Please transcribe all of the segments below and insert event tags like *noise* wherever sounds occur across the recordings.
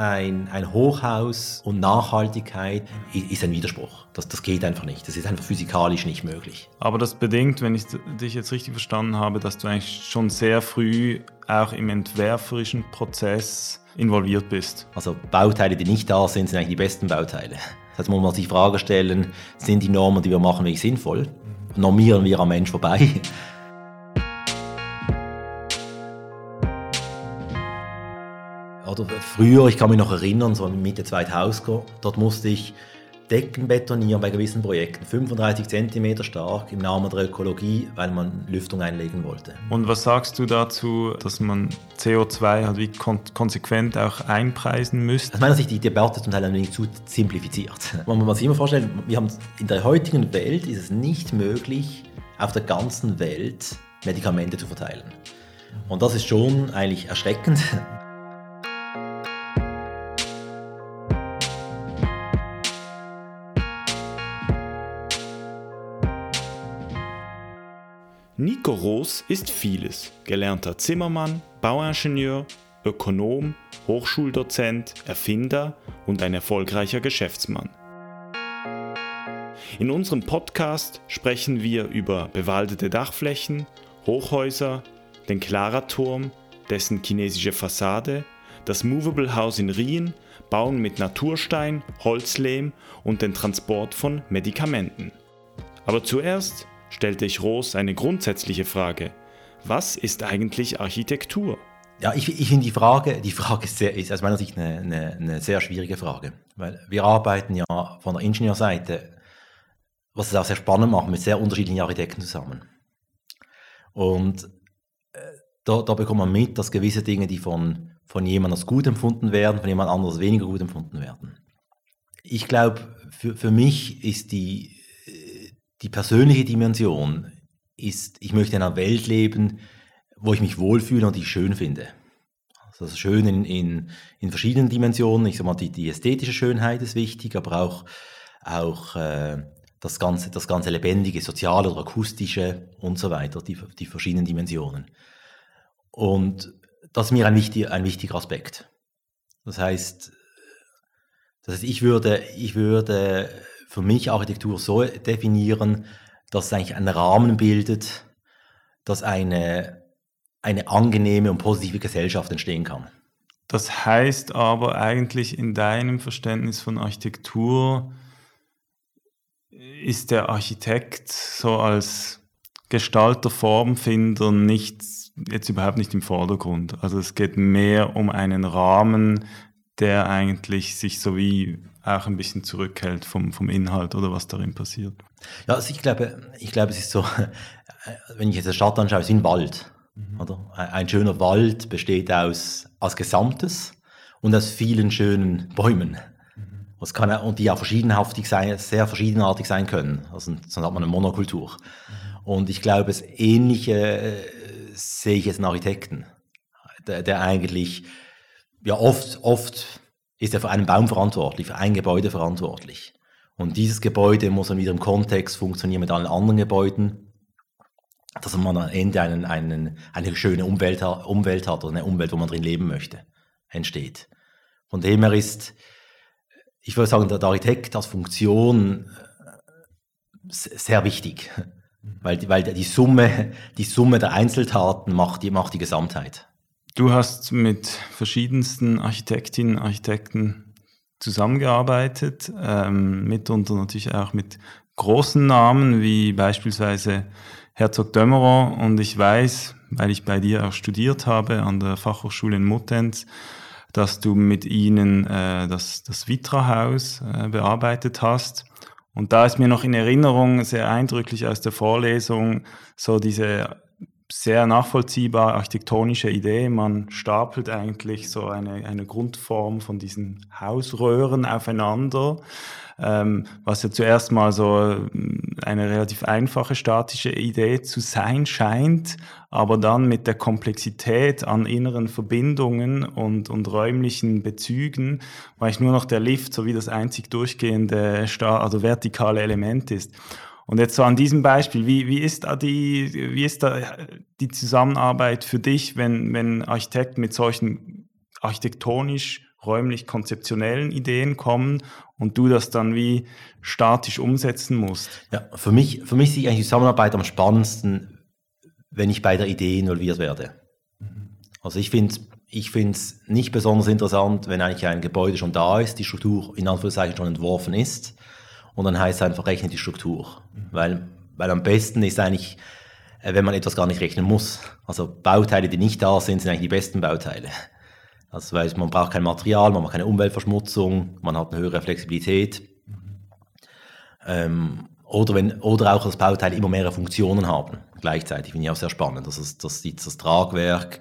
ein, ein Hochhaus und Nachhaltigkeit ist ein Widerspruch. Das, das geht einfach nicht. Das ist einfach physikalisch nicht möglich. Aber das bedingt, wenn ich dich jetzt richtig verstanden habe, dass du eigentlich schon sehr früh auch im entwerferischen Prozess involviert bist. Also Bauteile, die nicht da sind, sind eigentlich die besten Bauteile. Das heißt, man muss sich die Frage stellen, sind die Normen, die wir machen, wirklich sinnvoll? Normieren wir am Mensch vorbei? Oder früher, ich kann mich noch erinnern, so Mitte 2000, dort musste ich Decken betonieren bei gewissen Projekten, 35 cm stark im Namen der Ökologie, weil man Lüftung einlegen wollte. Und was sagst du dazu, dass man CO2 halt wie kon konsequent auch einpreisen müsste? Aus meiner Sicht die Debatte zum Teil ein wenig zu simplifiziert. *laughs* Man muss sich immer vorstellen, wir haben in der heutigen Welt ist es nicht möglich, auf der ganzen Welt Medikamente zu verteilen. Und das ist schon eigentlich erschreckend. Nico Roos ist vieles. Gelernter Zimmermann, Bauingenieur, Ökonom, Hochschuldozent, Erfinder und ein erfolgreicher Geschäftsmann. In unserem Podcast sprechen wir über bewaldete Dachflächen, Hochhäuser, den Clara-Turm, dessen chinesische Fassade, das Movable House in Rien, Bauen mit Naturstein, Holzlehm und den Transport von Medikamenten. Aber zuerst stellte ich Roos eine grundsätzliche Frage. Was ist eigentlich Architektur? Ja, ich, ich finde die Frage, die Frage ist, sehr, ist aus meiner Sicht eine, eine, eine, sehr schwierige Frage. Weil wir arbeiten ja von der Ingenieurseite, was es auch sehr spannend macht, mit sehr unterschiedlichen Architekten zusammen. Und äh, da, da bekommt man mit, dass gewisse Dinge, die von, von jemandem als gut empfunden werden, von jemand anderes weniger gut empfunden werden. Ich glaube, für, für mich ist die, die persönliche Dimension ist, ich möchte in einer Welt leben, wo ich mich wohlfühle und die ich schön finde. Also das Schön in, in, in verschiedenen Dimensionen. Ich sage mal, die, die ästhetische Schönheit ist wichtig, aber auch, auch äh, das, ganze, das ganze Lebendige, Soziale oder Akustische und so weiter, die, die verschiedenen Dimensionen. Und das ist mir ein, wichtig, ein wichtiger Aspekt. Das heißt, das heißt ich, würde, ich würde für mich Architektur so definieren, dass es eigentlich einen Rahmen bildet, dass eine, eine angenehme und positive Gesellschaft entstehen kann. Das heißt aber eigentlich in deinem Verständnis von Architektur ist der Architekt so als Gestalter, Formfinder nicht jetzt überhaupt nicht im Vordergrund. Also es geht mehr um einen Rahmen, der eigentlich sich so wie auch ein bisschen zurückhält vom, vom Inhalt oder was darin passiert. Ja, also ich glaube, ich glaube, es ist so, *laughs* wenn ich jetzt eine Stadt anschaue, es ist ein Wald. Mhm. Oder? Ein schöner Wald besteht aus, aus Gesamtes und aus vielen schönen Bäumen. Mhm. Das kann, und die auch verschiedenhaftig sein, sehr verschiedenartig sein können. Also, sonst hat man eine Monokultur. Mhm. Und ich glaube, das Ähnliche äh, sehe ich jetzt in Architekten, der, der eigentlich ja oft, oft ist er für einen Baum verantwortlich, für ein Gebäude verantwortlich. Und dieses Gebäude muss dann wieder im Kontext funktionieren mit allen anderen Gebäuden, dass man am Ende einen, einen, eine schöne Umwelt, Umwelt hat oder eine Umwelt, wo man drin leben möchte, entsteht. Von dem her ist, ich würde sagen, der Architekt als Funktion äh, sehr wichtig, weil, weil die, Summe, die Summe der Einzeltaten macht die, macht die Gesamtheit. Du hast mit verschiedensten Architektinnen und Architekten zusammengearbeitet, ähm, mitunter natürlich auch mit großen Namen wie beispielsweise Herzog Dömerer und ich weiß, weil ich bei dir auch studiert habe an der Fachhochschule in Muttenz, dass du mit ihnen äh, das, das Vitra-Haus äh, bearbeitet hast. Und da ist mir noch in Erinnerung sehr eindrücklich aus der Vorlesung so diese sehr nachvollziehbar architektonische Idee. Man stapelt eigentlich so eine, eine Grundform von diesen Hausröhren aufeinander, ähm, was ja zuerst mal so ähm, eine relativ einfache statische Idee zu sein scheint, aber dann mit der Komplexität an inneren Verbindungen und, und räumlichen Bezügen, weil ich nur noch der Lift so wie das einzig durchgehende, also vertikale Element ist. Und jetzt so an diesem Beispiel, wie, wie ist da die, wie ist da die Zusammenarbeit für dich, wenn, wenn Architekten mit solchen architektonisch räumlich-konzeptionellen Ideen kommen und du das dann wie statisch umsetzen musst. Ja, für mich, für mich ist eigentlich die Zusammenarbeit am spannendsten, wenn ich bei der Idee involviert werde. Also ich finde ich es nicht besonders interessant, wenn eigentlich ein Gebäude schon da ist, die Struktur in Anführungszeichen schon entworfen ist und dann heißt es einfach, rechne die Struktur. Mhm. Weil, weil am besten ist eigentlich, äh, wenn man etwas gar nicht rechnen muss. Also Bauteile, die nicht da sind, sind eigentlich die besten Bauteile. Also weil man braucht kein Material, man macht keine Umweltverschmutzung, man hat eine höhere Flexibilität. Ähm, oder, wenn, oder auch, dass Bauteile immer mehrere Funktionen haben, gleichzeitig, finde ich auch sehr spannend. Das ist, dass das Tragwerk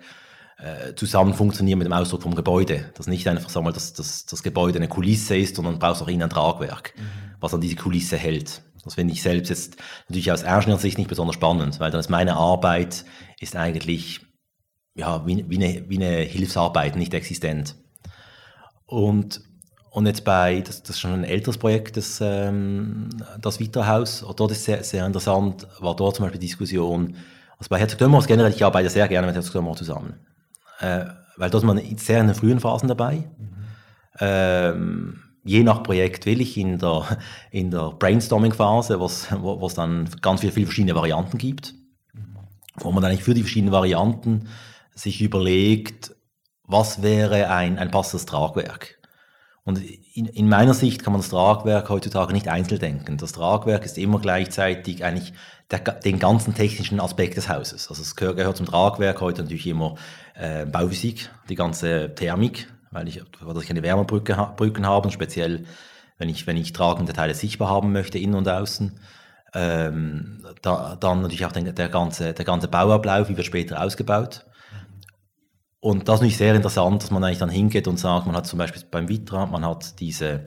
äh, zusammen funktioniert mit dem Ausdruck vom Gebäude. Dass nicht einfach, sagen wir, dass, dass das Gebäude eine Kulisse ist, sondern braucht auch innen ein Tragwerk, mhm. Was an diese Kulisse hält. Das finde ich selbst jetzt natürlich aus Ingenieursicht nicht besonders spannend, weil dann ist meine Arbeit ist eigentlich ja, wie, wie, eine, wie eine Hilfsarbeit, nicht existent. Und, und jetzt bei, das, das ist schon ein älteres Projekt, das, ähm, das Vita-Haus, dort ist sehr, sehr interessant, war dort zum Beispiel die Diskussion, also bei Herzog Dömers generell, ich arbeite sehr gerne mit Herzog Dömers zusammen, äh, weil dort ist man sehr in den frühen Phasen dabei. Mhm. Ähm, je nach Projekt will ich in der, in der Brainstorming-Phase, wo es dann ganz viele, viele verschiedene Varianten gibt, wo man eigentlich für die verschiedenen Varianten sich überlegt, was wäre ein, ein passendes Tragwerk. Und in, in, meiner Sicht kann man das Tragwerk heutzutage nicht einzeln denken. Das Tragwerk ist immer gleichzeitig eigentlich der, den ganzen technischen Aspekt des Hauses. Also es gehört, gehört zum Tragwerk heute natürlich immer äh, Bauphysik, die ganze Thermik, weil ich, weil ich keine Wärmebrücken habe, speziell wenn ich, wenn ich tragende Teile sichtbar haben möchte, innen und außen. Ähm, da, dann natürlich auch den, der, ganze, der ganze Bauablauf, wie wird später ausgebaut. Und das ist natürlich sehr interessant, dass man eigentlich dann hingeht und sagt, man hat zum Beispiel beim Vitra, man hat diese,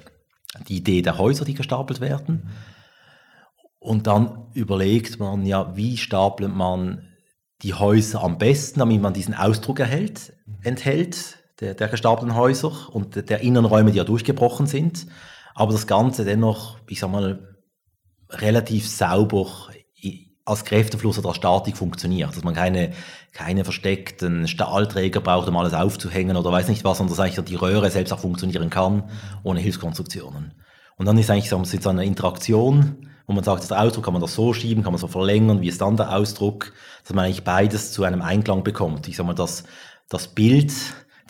die Idee der Häuser, die gestapelt werden. Und dann überlegt man ja, wie stapelt man die Häuser am besten, damit man diesen Ausdruck erhält, enthält, der, der gestapelten Häuser und der, der inneren die ja durchgebrochen sind. Aber das Ganze dennoch, ich sag mal, relativ sauber als Kräftefluss oder als Statik funktioniert, dass man keine, keine versteckten Stahlträger braucht, um alles aufzuhängen oder weiß nicht was, sondern dass eigentlich die Röhre selbst auch funktionieren kann, ohne Hilfskonstruktionen. Und dann ist eigentlich so, so eine Interaktion, wo man sagt, der Ausdruck kann man das so schieben, kann man so verlängern, wie ist dann der Ausdruck, dass man eigentlich beides zu einem Einklang bekommt. Ich sag mal, das, das Bild,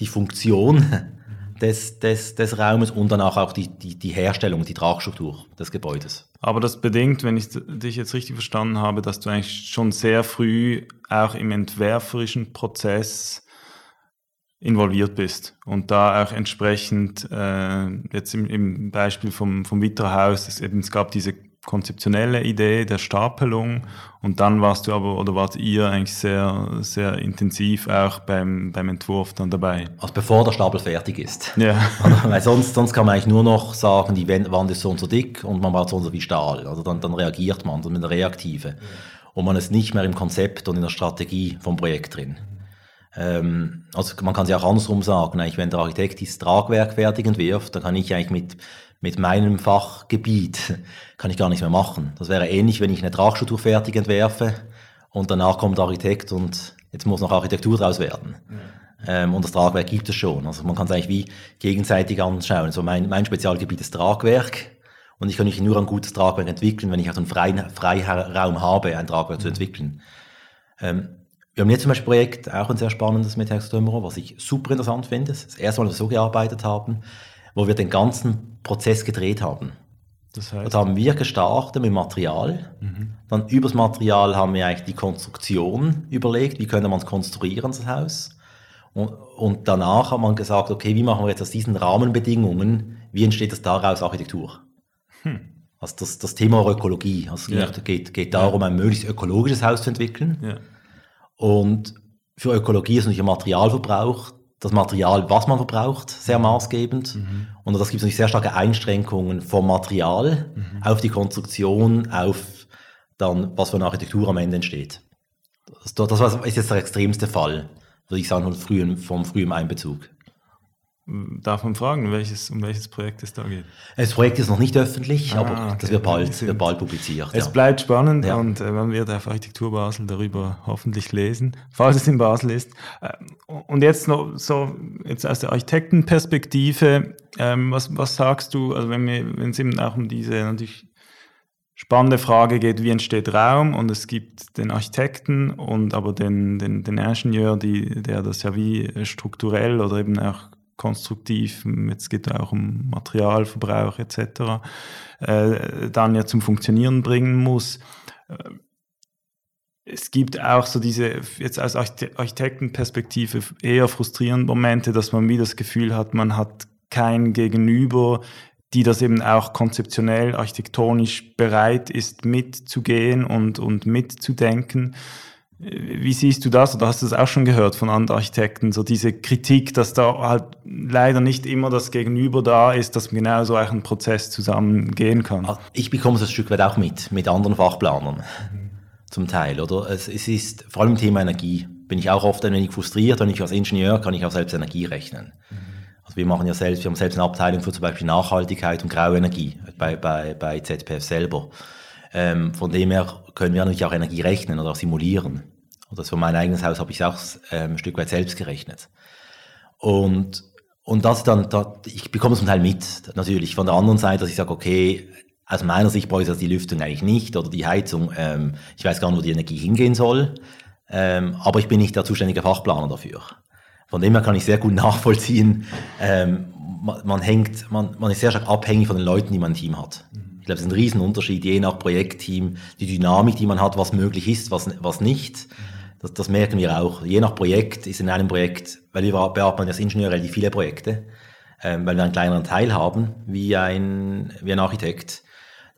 die Funktion *laughs* des, des, des Raumes und danach auch die, die, die Herstellung, die Tragstruktur des Gebäudes. Aber das bedingt, wenn ich dich jetzt richtig verstanden habe, dass du eigentlich schon sehr früh auch im entwerferischen Prozess involviert bist und da auch entsprechend äh, jetzt im, im Beispiel vom, vom Witterhaus, es, eben, es gab diese konzeptionelle Idee der Stapelung und dann warst du aber oder wart ihr eigentlich sehr, sehr intensiv auch beim, beim Entwurf dann dabei? Also bevor der Stapel fertig ist. Ja. *laughs* Weil sonst, sonst kann man eigentlich nur noch sagen, die Wand ist so und so dick und man braucht so und so wie Stahl. Also dann, dann reagiert man, dann mit der Reaktive. Ja. Und man ist nicht mehr im Konzept und in der Strategie vom Projekt drin. Ähm, also man kann es ja auch andersrum sagen, eigentlich, wenn der Architekt dieses Tragwerk fertig entwirft, dann kann ich eigentlich mit mit meinem Fachgebiet kann ich gar nichts mehr machen. Das wäre ähnlich, wenn ich eine Tragstruktur fertig entwerfe und danach kommt der Architekt und jetzt muss noch Architektur draus werden. Ja. Ähm, und das Tragwerk gibt es schon. Also man kann es eigentlich wie gegenseitig anschauen. So mein, mein Spezialgebiet ist Tragwerk und ich kann mich nur ein gutes Tragwerk entwickeln, wenn ich auch einen freien Freiraum habe, ein Tragwerk mhm. zu entwickeln. Ähm, wir haben jetzt zum Beispiel ein Projekt, auch ein sehr spannendes mit Hexdömerer, was ich super interessant finde. Das erste Mal, dass wir so gearbeitet haben wo wir den ganzen Prozess gedreht haben. Das heißt? Dort haben wir gestartet mit Material. Mhm. Dann übers Material haben wir eigentlich die Konstruktion überlegt, wie könnte man es konstruieren, das Haus. Und, und, danach hat man gesagt, okay, wie machen wir jetzt aus diesen Rahmenbedingungen, wie entsteht das daraus Architektur? Hm. Also das, das Thema Ökologie. Also es ja. geht, geht darum, ja. ein möglichst ökologisches Haus zu entwickeln. Ja. Und für Ökologie ist natürlich Materialverbrauch das Material, was man verbraucht, sehr mhm. maßgebend. Mhm. Und das gibt natürlich sehr starke Einschränkungen vom Material mhm. auf die Konstruktion, auf dann, was für eine Architektur am Ende entsteht. Das, das ist jetzt der extremste Fall, würde ich sagen, vom frühen, vom frühen Einbezug. Darf man fragen, welches, um welches Projekt es da geht? Das Projekt ist noch nicht öffentlich, ah, aber okay. das wird bald, wird bald publiziert. Es ja. bleibt spannend ja. und äh, man wird auf Architektur Basel darüber hoffentlich lesen, falls es in Basel ist. Äh, und jetzt noch so, jetzt aus der Architektenperspektive, ähm, was, was sagst du, also wenn, wir, wenn es eben auch um diese natürlich spannende Frage geht, wie entsteht Raum und es gibt den Architekten und aber den, den, den Ingenieur, die, der das ja wie strukturell oder eben auch konstruktiv, jetzt geht es auch um Materialverbrauch etc., äh, dann ja zum Funktionieren bringen muss. Äh, es gibt auch so diese, jetzt aus Architektenperspektive eher frustrierende Momente, dass man wie das Gefühl hat, man hat kein Gegenüber, die das eben auch konzeptionell, architektonisch bereit ist, mitzugehen und, und mitzudenken. Wie siehst du das oder hast du das auch schon gehört von anderen Architekten, so diese Kritik, dass da halt leider nicht immer das Gegenüber da ist, dass man genau so einen Prozess zusammengehen kann? Also ich bekomme es ein Stück weit auch mit, mit anderen Fachplanern mhm. zum Teil, oder? Es, es, ist vor allem Thema Energie, bin ich auch oft ein wenig frustriert, wenn ich als Ingenieur kann ich auch selbst Energie rechnen. Mhm. Also wir machen ja selbst, wir haben selbst eine Abteilung für zum Beispiel Nachhaltigkeit und graue Energie bei, bei, bei ZPF selber. Ähm, von dem her können wir natürlich auch Energie rechnen oder auch simulieren. Oder für mein eigenes Haus habe ich es auch ähm, ein Stück weit selbst gerechnet. Und, und das dann, da, ich bekomme es zum Teil mit, natürlich. Von der anderen Seite, dass ich sage, okay, aus meiner Sicht brauche ich das die Lüftung eigentlich nicht oder die Heizung. Ähm, ich weiß gar nicht, wo die Energie hingehen soll. Ähm, aber ich bin nicht der zuständige Fachplaner dafür. Von dem her kann ich sehr gut *laughs* nachvollziehen. Ähm, man, man, hängt, man, man ist sehr stark abhängig von den Leuten, die man im Team hat. Ich glaube, es ist ein Riesenunterschied, je nach Projektteam, die Dynamik, die man hat, was möglich ist, was, was nicht. Das, das merken wir auch. Je nach Projekt ist in einem Projekt, weil wir bearbeiten als Ingenieur relativ viele Projekte, ähm, weil wir einen kleineren Teil haben, wie ein, wie ein Architekt.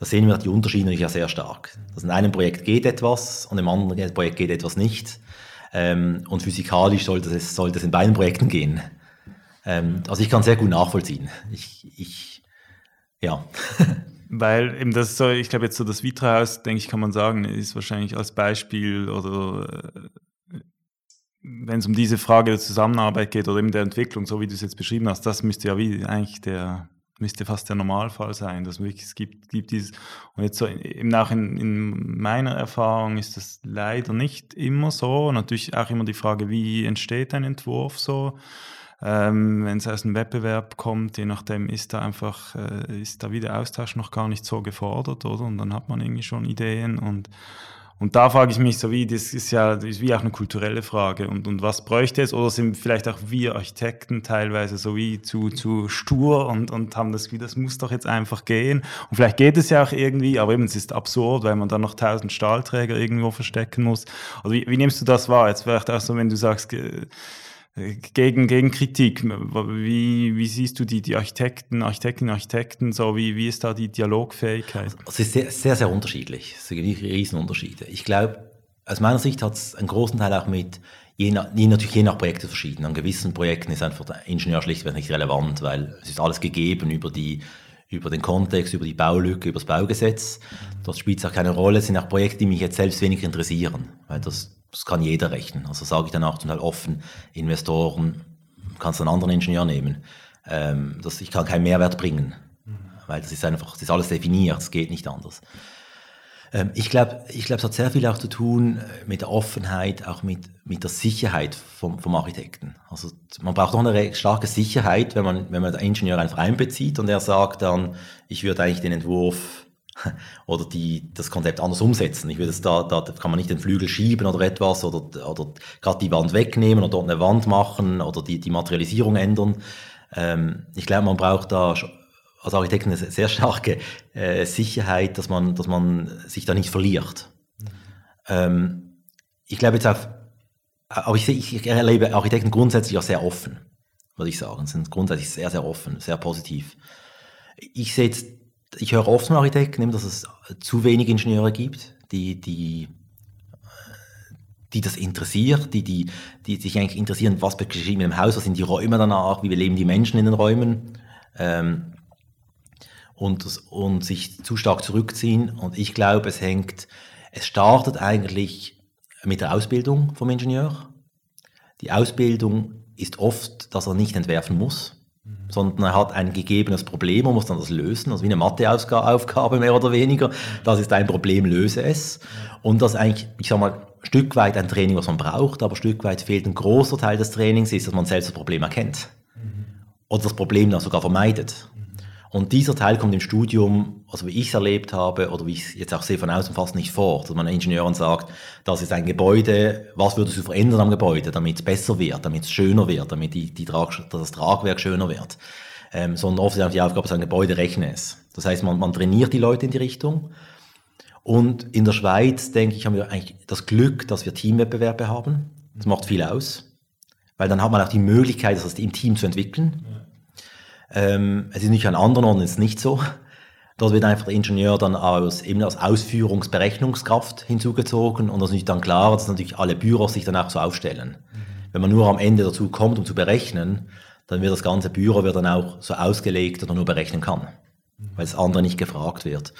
Da sehen wir die Unterschiede natürlich ja sehr stark. Dass in einem Projekt geht etwas und im anderen Projekt geht etwas nicht. Ähm, und physikalisch sollte es, sollte es in beiden Projekten gehen. Ähm, also ich kann sehr gut nachvollziehen. Ich, ich ja. *laughs* Weil eben das so, ich glaube jetzt so das Vitra-Haus, denke ich, kann man sagen, ist wahrscheinlich als Beispiel oder äh, wenn es um diese Frage der Zusammenarbeit geht oder eben der Entwicklung, so wie du es jetzt beschrieben hast, das müsste ja wie eigentlich der, müsste fast der Normalfall sein, dass wirklich es gibt, gibt dieses, und jetzt so eben auch in, in meiner Erfahrung ist das leider nicht immer so. Natürlich auch immer die Frage, wie entsteht ein Entwurf so. Ähm, Wenn es aus einem Wettbewerb kommt, je nachdem ist da einfach, äh, ist da wieder Austausch noch gar nicht so gefordert, oder? Und dann hat man irgendwie schon Ideen und und da frage ich mich so, wie, das ist ja das ist wie auch eine kulturelle Frage. Und, und was bräuchte es? Oder sind vielleicht auch wir Architekten teilweise so wie zu, zu stur und, und haben das wie, das muss doch jetzt einfach gehen. Und vielleicht geht es ja auch irgendwie, aber eben es ist absurd, weil man dann noch tausend Stahlträger irgendwo verstecken muss. Also wie, wie nimmst du das wahr? Jetzt vielleicht auch so, wenn du sagst, gegen, gegen Kritik. Wie, wie siehst du die, die Architekten, Architektinnen, Architekten, so wie, wie ist da die Dialogfähigkeit? Es ist sehr, sehr, sehr unterschiedlich. Es sind Riesenunterschiede. Ich glaube, aus meiner Sicht hat es einen großen Teil auch mit, je nach, natürlich je nach Projekte verschieden. An gewissen Projekten ist einfach der Ingenieur schlichtweg nicht relevant, weil es ist alles gegeben über die über den Kontext, über die Baulücke, über das Baugesetz. Dort spielt es auch keine Rolle. Es sind auch Projekte, die mich jetzt selbst wenig interessieren, weil das das kann jeder rechnen. Also sage ich dann auch total offen, Investoren, kannst einen anderen Ingenieur nehmen. Ähm, das, ich kann keinen Mehrwert bringen, mhm. weil das ist einfach, das ist alles definiert, es geht nicht anders. Ähm, ich glaube, ich glaub, es hat sehr viel auch zu tun äh, mit der Offenheit, auch mit, mit der Sicherheit vom, vom Architekten. Also man braucht auch eine starke Sicherheit, wenn man, wenn man den Ingenieur einfach einbezieht und er sagt dann, ich würde eigentlich den Entwurf *laughs* oder die, das Konzept anders umsetzen. Ich will das da, da kann man nicht den Flügel schieben oder etwas oder, oder gerade die Wand wegnehmen oder dort eine Wand machen oder die, die Materialisierung ändern. Ähm, ich glaube, man braucht da als Architekt eine sehr starke äh, Sicherheit, dass man, dass man sich da nicht verliert. Mhm. Ähm, ich glaube jetzt auf, aber ich, ich erlebe Architekten grundsätzlich auch sehr offen, würde ich sagen. Sind grundsätzlich sehr, sehr offen, sehr positiv. Ich sehe jetzt ich höre oft von Architekten, dass es zu wenig Ingenieure gibt, die, die, die das interessiert, die, die, die sich eigentlich interessieren, was geschieht mit dem Haus, was sind die Räume danach, wie leben die Menschen in den Räumen. Ähm, und, und sich zu stark zurückziehen. Und ich glaube, es hängt, es startet eigentlich mit der Ausbildung vom Ingenieur. Die Ausbildung ist oft, dass er nicht entwerfen muss, sondern er hat ein gegebenes Problem und muss dann das lösen, also wie eine Matheaufgabe mehr oder weniger. Das ist ein Problem, löse es. Und das eigentlich, ich sag mal, Stück weit ein Training, was man braucht, aber Stück weit fehlt ein großer Teil des Trainings, ist, dass man selbst das Problem erkennt. Oder das Problem dann sogar vermeidet. Und dieser Teil kommt im Studium, also wie ich es erlebt habe, oder wie ich es jetzt auch sehe von außen fast nicht vor, dass man Ingenieuren sagt, das ist ein Gebäude, was würdest du verändern am Gebäude, damit es besser wird, damit es schöner wird, damit die, die Trag, das Tragwerk schöner wird. Ähm, sondern oft ist auch die Aufgabe, ein Gebäude rechne es. Das heißt, man, man trainiert die Leute in die Richtung. Und in der Schweiz, denke ich, haben wir eigentlich das Glück, dass wir Teamwettbewerbe haben. Das macht viel aus. Weil dann hat man auch die Möglichkeit, das im Team zu entwickeln. Ähm, es ist nicht an anderen Orten ist nicht so. Dort wird einfach der Ingenieur dann aus, eben als Ausführungsberechnungskraft hinzugezogen und das ist nicht dann klar, dass natürlich alle Büros sich dann auch so aufstellen. Mhm. Wenn man nur am Ende dazu kommt, um zu berechnen, dann wird das ganze Büro wird dann auch so ausgelegt, dass man nur berechnen kann, mhm. weil das andere nicht gefragt wird.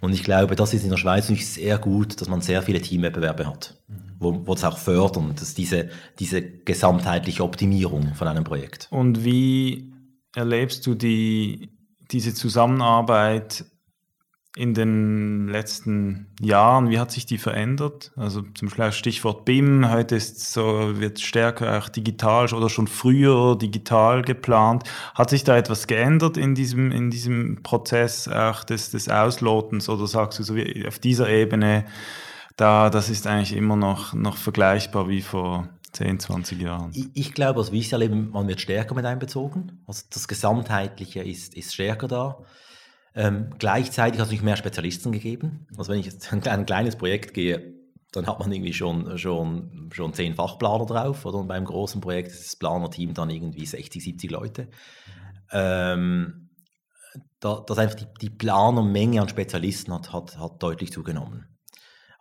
Und ich glaube, das ist in der Schweiz nicht sehr gut, dass man sehr viele Teamwettbewerbe hat, mhm. wo, wo es auch fördern, dass diese, diese gesamtheitliche Optimierung von einem Projekt. Und wie erlebst du die, diese Zusammenarbeit in den letzten Jahren? Wie hat sich die verändert? Also zum Beispiel Stichwort BIM, heute ist so, wird stärker auch digital oder schon früher digital geplant. Hat sich da etwas geändert in diesem, in diesem Prozess auch des, des Auslotens oder sagst du so wie auf dieser Ebene, da, das ist eigentlich immer noch, noch vergleichbar wie vor 10, 20 Jahren? Ich, ich glaube, ich es erlebe, man wird stärker mit einbezogen. Also das Gesamtheitliche ist, ist stärker da. Ähm, gleichzeitig hat es nicht mehr Spezialisten gegeben. Also wenn ich jetzt ein, ein kleines Projekt gehe, dann hat man irgendwie schon, schon, schon zehn Fachplaner drauf. Oder? Und beim großen Projekt ist das Planerteam dann irgendwie 60, 70 Leute. Ähm, da, dass einfach die, die Planermenge an Spezialisten hat, hat, hat deutlich zugenommen.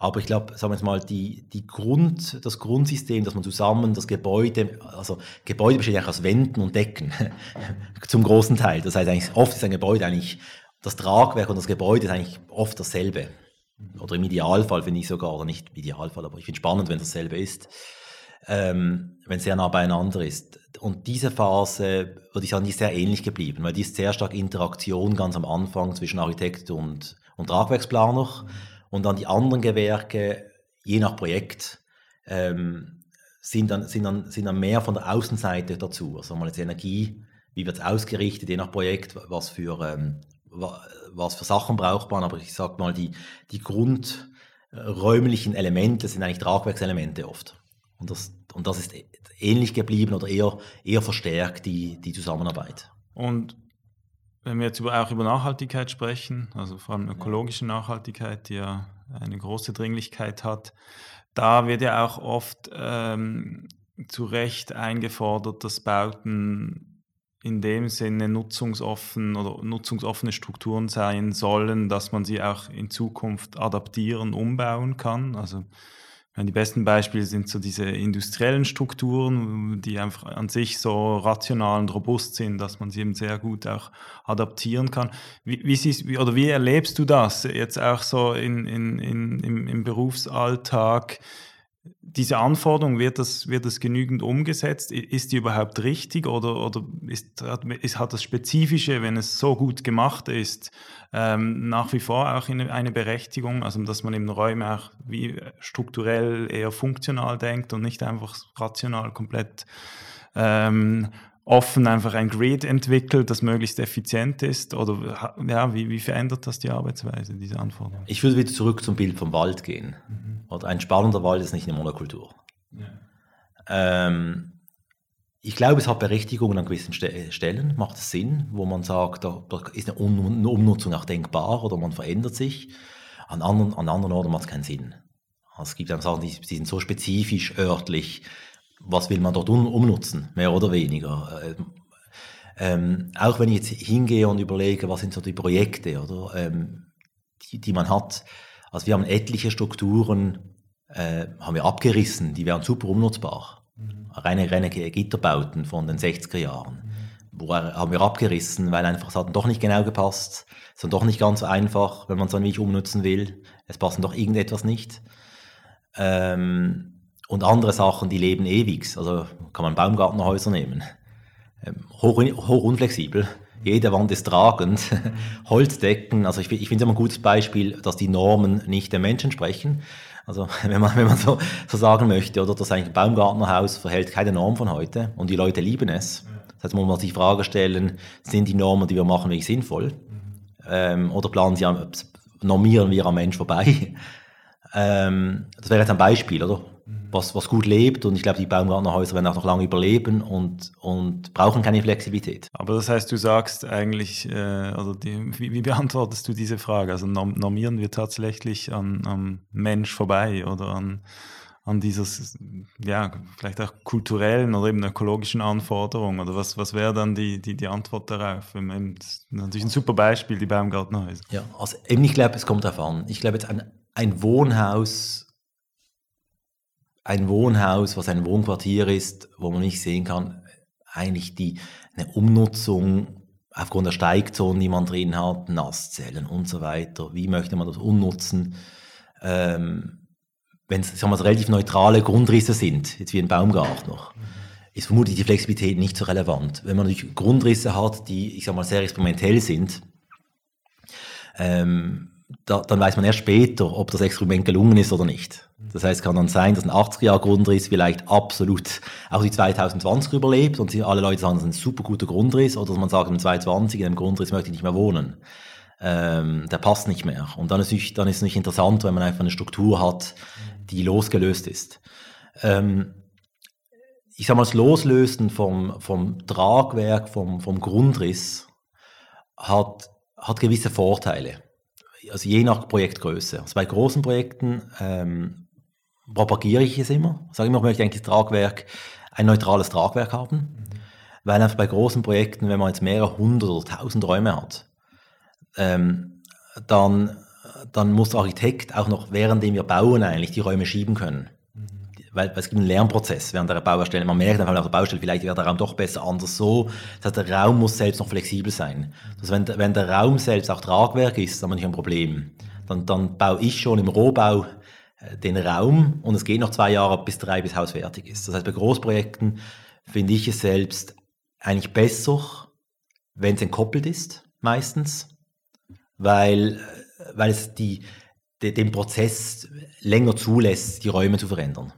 Aber ich glaube, sagen wir jetzt mal, die, die Grund, das Grundsystem, dass man zusammen das Gebäude, also Gebäude besteht eigentlich aus Wänden und Decken *laughs* zum großen Teil. Das heißt eigentlich, oft ist ein Gebäude eigentlich, das Tragwerk und das Gebäude ist eigentlich oft dasselbe. Oder im Idealfall finde ich sogar, oder nicht im Idealfall, aber ich finde es spannend, wenn dasselbe ist, ähm, wenn es sehr nah beieinander ist. Und diese Phase, würde ich sagen, die ist sehr ähnlich geblieben, weil die ist sehr stark Interaktion ganz am Anfang zwischen Architekt und, und Tragwerksplaner. Und dann die anderen Gewerke, je nach Projekt, ähm, sind, dann, sind, dann, sind dann mehr von der Außenseite dazu. Also mal jetzt Energie, wie wird es ausgerichtet, je nach Projekt, was für, ähm, was für Sachen braucht man. Aber ich sage mal, die, die grundräumlichen Elemente sind eigentlich Tragwerkselemente oft. Und das, und das ist ähnlich geblieben oder eher, eher verstärkt, die, die Zusammenarbeit. Und wenn wir jetzt über, auch über Nachhaltigkeit sprechen, also vor allem ökologische Nachhaltigkeit, die ja eine große Dringlichkeit hat, da wird ja auch oft ähm, zu Recht eingefordert, dass Bauten in dem Sinne nutzungsoffen oder nutzungsoffene Strukturen sein sollen, dass man sie auch in Zukunft adaptieren, umbauen kann. Also die besten Beispiele sind so diese industriellen Strukturen, die einfach an sich so rational und robust sind, dass man sie eben sehr gut auch adaptieren kann. Wie, wie, siehst, wie oder wie erlebst du das jetzt auch so in, in, in, im, im Berufsalltag? Diese Anforderung, wird das, wird das genügend umgesetzt? Ist die überhaupt richtig oder, oder ist, ist, hat das Spezifische, wenn es so gut gemacht ist, ähm, nach wie vor auch eine Berechtigung? Also, dass man eben Räume auch wie strukturell eher funktional denkt und nicht einfach rational komplett ähm, offen einfach ein Grid entwickelt, das möglichst effizient ist? Oder ja, wie, wie verändert das die Arbeitsweise, diese Anforderungen? Ich würde wieder zurück zum Bild vom Wald gehen. Mhm. Ein spannender Wald ist nicht eine Monokultur. Ja. Ähm, ich glaube, es hat Berechtigungen an gewissen Stellen, macht es Sinn, wo man sagt, da, ist eine, eine, Umnutzung auch denkbar oder man verändert sich. An anderen, an anderen Orten macht es keinen Sinn. Also es gibt dann Sachen, die, die sind so spezifisch örtlich, was will man dort um, umnutzen, mehr oder weniger. Ähm, ähm, auch wenn ich jetzt hingehe und überlege, was sind so die Projekte, oder, ähm, die, die, man hat. Also wir haben etliche Strukturen, äh, haben wir abgerissen, die wären super umnutzbar. Mhm. Reine, reine Gitterbauten von den 60er Jahren. Mhm. Wo haben wir abgerissen, weil einfach es hat doch nicht genau gepasst. Es ist doch nicht ganz so einfach, wenn man es dann nicht umnutzen will. Es passt doch irgendetwas nicht. Ähm, und andere Sachen, die leben ewig. Also kann man Baumgartenhäuser nehmen. ähm, hoch, hoch unflexibel. Jede Wand ist tragend. *laughs* Holzdecken, also ich, ich finde es immer ein gutes Beispiel, dass die Normen nicht den Menschen sprechen. Also *laughs* wenn man, wenn man so, so sagen möchte, oder dass ein Baumgartnerhaus verhält keine Norm von heute und die Leute lieben es. Das heißt, man muss sich die Frage stellen, sind die Normen, die wir machen, wirklich sinnvoll? Ähm, oder planen sie, normieren wir am Mensch vorbei? *laughs* Ähm, das wäre jetzt ein Beispiel, oder? Was, was gut lebt und ich glaube, die Baumgartnerhäuser werden auch noch lange überleben und, und brauchen keine Flexibilität. Aber das heißt, du sagst eigentlich, äh, also die, wie, wie, beantwortest du diese Frage? Also normieren wir tatsächlich an, am Mensch vorbei oder an, an dieses, ja, vielleicht auch kulturellen oder eben ökologischen Anforderungen? Oder was, was wäre dann die, die, die Antwort darauf? Das ist natürlich ein super Beispiel, die Baumgartnerhäuser. Ja, also eben, ich glaube, es kommt darauf an. Ich glaube, jetzt ein, ein Wohnhaus ein Wohnhaus, was ein Wohnquartier ist, wo man nicht sehen kann, eigentlich die, eine Umnutzung aufgrund der Steigzonen, die man drin hat, Nasszellen und so weiter. Wie möchte man das umnutzen? Ähm, Wenn es relativ neutrale Grundrisse sind, jetzt wie ein Baumgartner, ist vermutlich die Flexibilität nicht so relevant. Wenn man natürlich Grundrisse hat, die, ich sag mal, sehr experimentell sind, ähm, da, dann weiß man erst später, ob das Experiment gelungen ist oder nicht. Das heißt, es kann dann sein, dass ein 80er-Jahr-Grundriss vielleicht absolut auch die 2020 überlebt und alle Leute sagen, das ist ein super guter Grundriss oder dass man sagt, im 2020 in einem Grundriss möchte ich nicht mehr wohnen. Ähm, der passt nicht mehr. Und dann ist, dann ist es nicht interessant, wenn man einfach eine Struktur hat, die losgelöst ist. Ähm, ich sage mal, das Loslösen vom, vom Tragwerk, vom, vom Grundriss hat, hat gewisse Vorteile also je nach Projektgröße. Also bei großen Projekten ähm, propagiere ich es immer. Sage immer, ich möchte eigentlich das Tragwerk, ein neutrales Tragwerk haben. Mhm. Weil einfach bei großen Projekten, wenn man jetzt mehrere hundert oder tausend Räume hat, ähm, dann, dann muss der Architekt auch noch, währenddem wir bauen, eigentlich die Räume schieben können weil, weil es gibt einen Lernprozess während der Bauerstelle. Man merkt einfach auf der Baustelle, vielleicht wird der Raum doch besser anders so. Das heißt, der Raum muss selbst noch flexibel sein. Also wenn, wenn der Raum selbst auch Tragwerk ist, dann habe ich ein Problem. Dann, dann baue ich schon im Rohbau äh, den Raum und es geht noch zwei Jahre bis drei, bis Haus fertig ist. Das heißt, bei Großprojekten finde ich es selbst eigentlich besser, wenn es entkoppelt ist, meistens, weil, äh, weil es die, den Prozess länger zulässt, die Räume zu verändern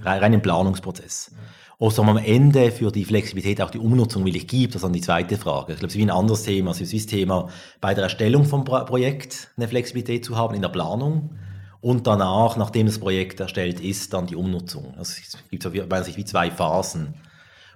rein im Planungsprozess. Ob am Ende für die Flexibilität auch die Umnutzung wirklich gibt, das ist dann die zweite Frage. Ich glaube, es ist wie ein anderes Thema. Es ist wie das Thema bei der Erstellung vom Projekt eine Flexibilität zu haben in der Planung und danach, nachdem das Projekt erstellt ist, dann die Umnutzung. Also es gibt so wie zwei Phasen.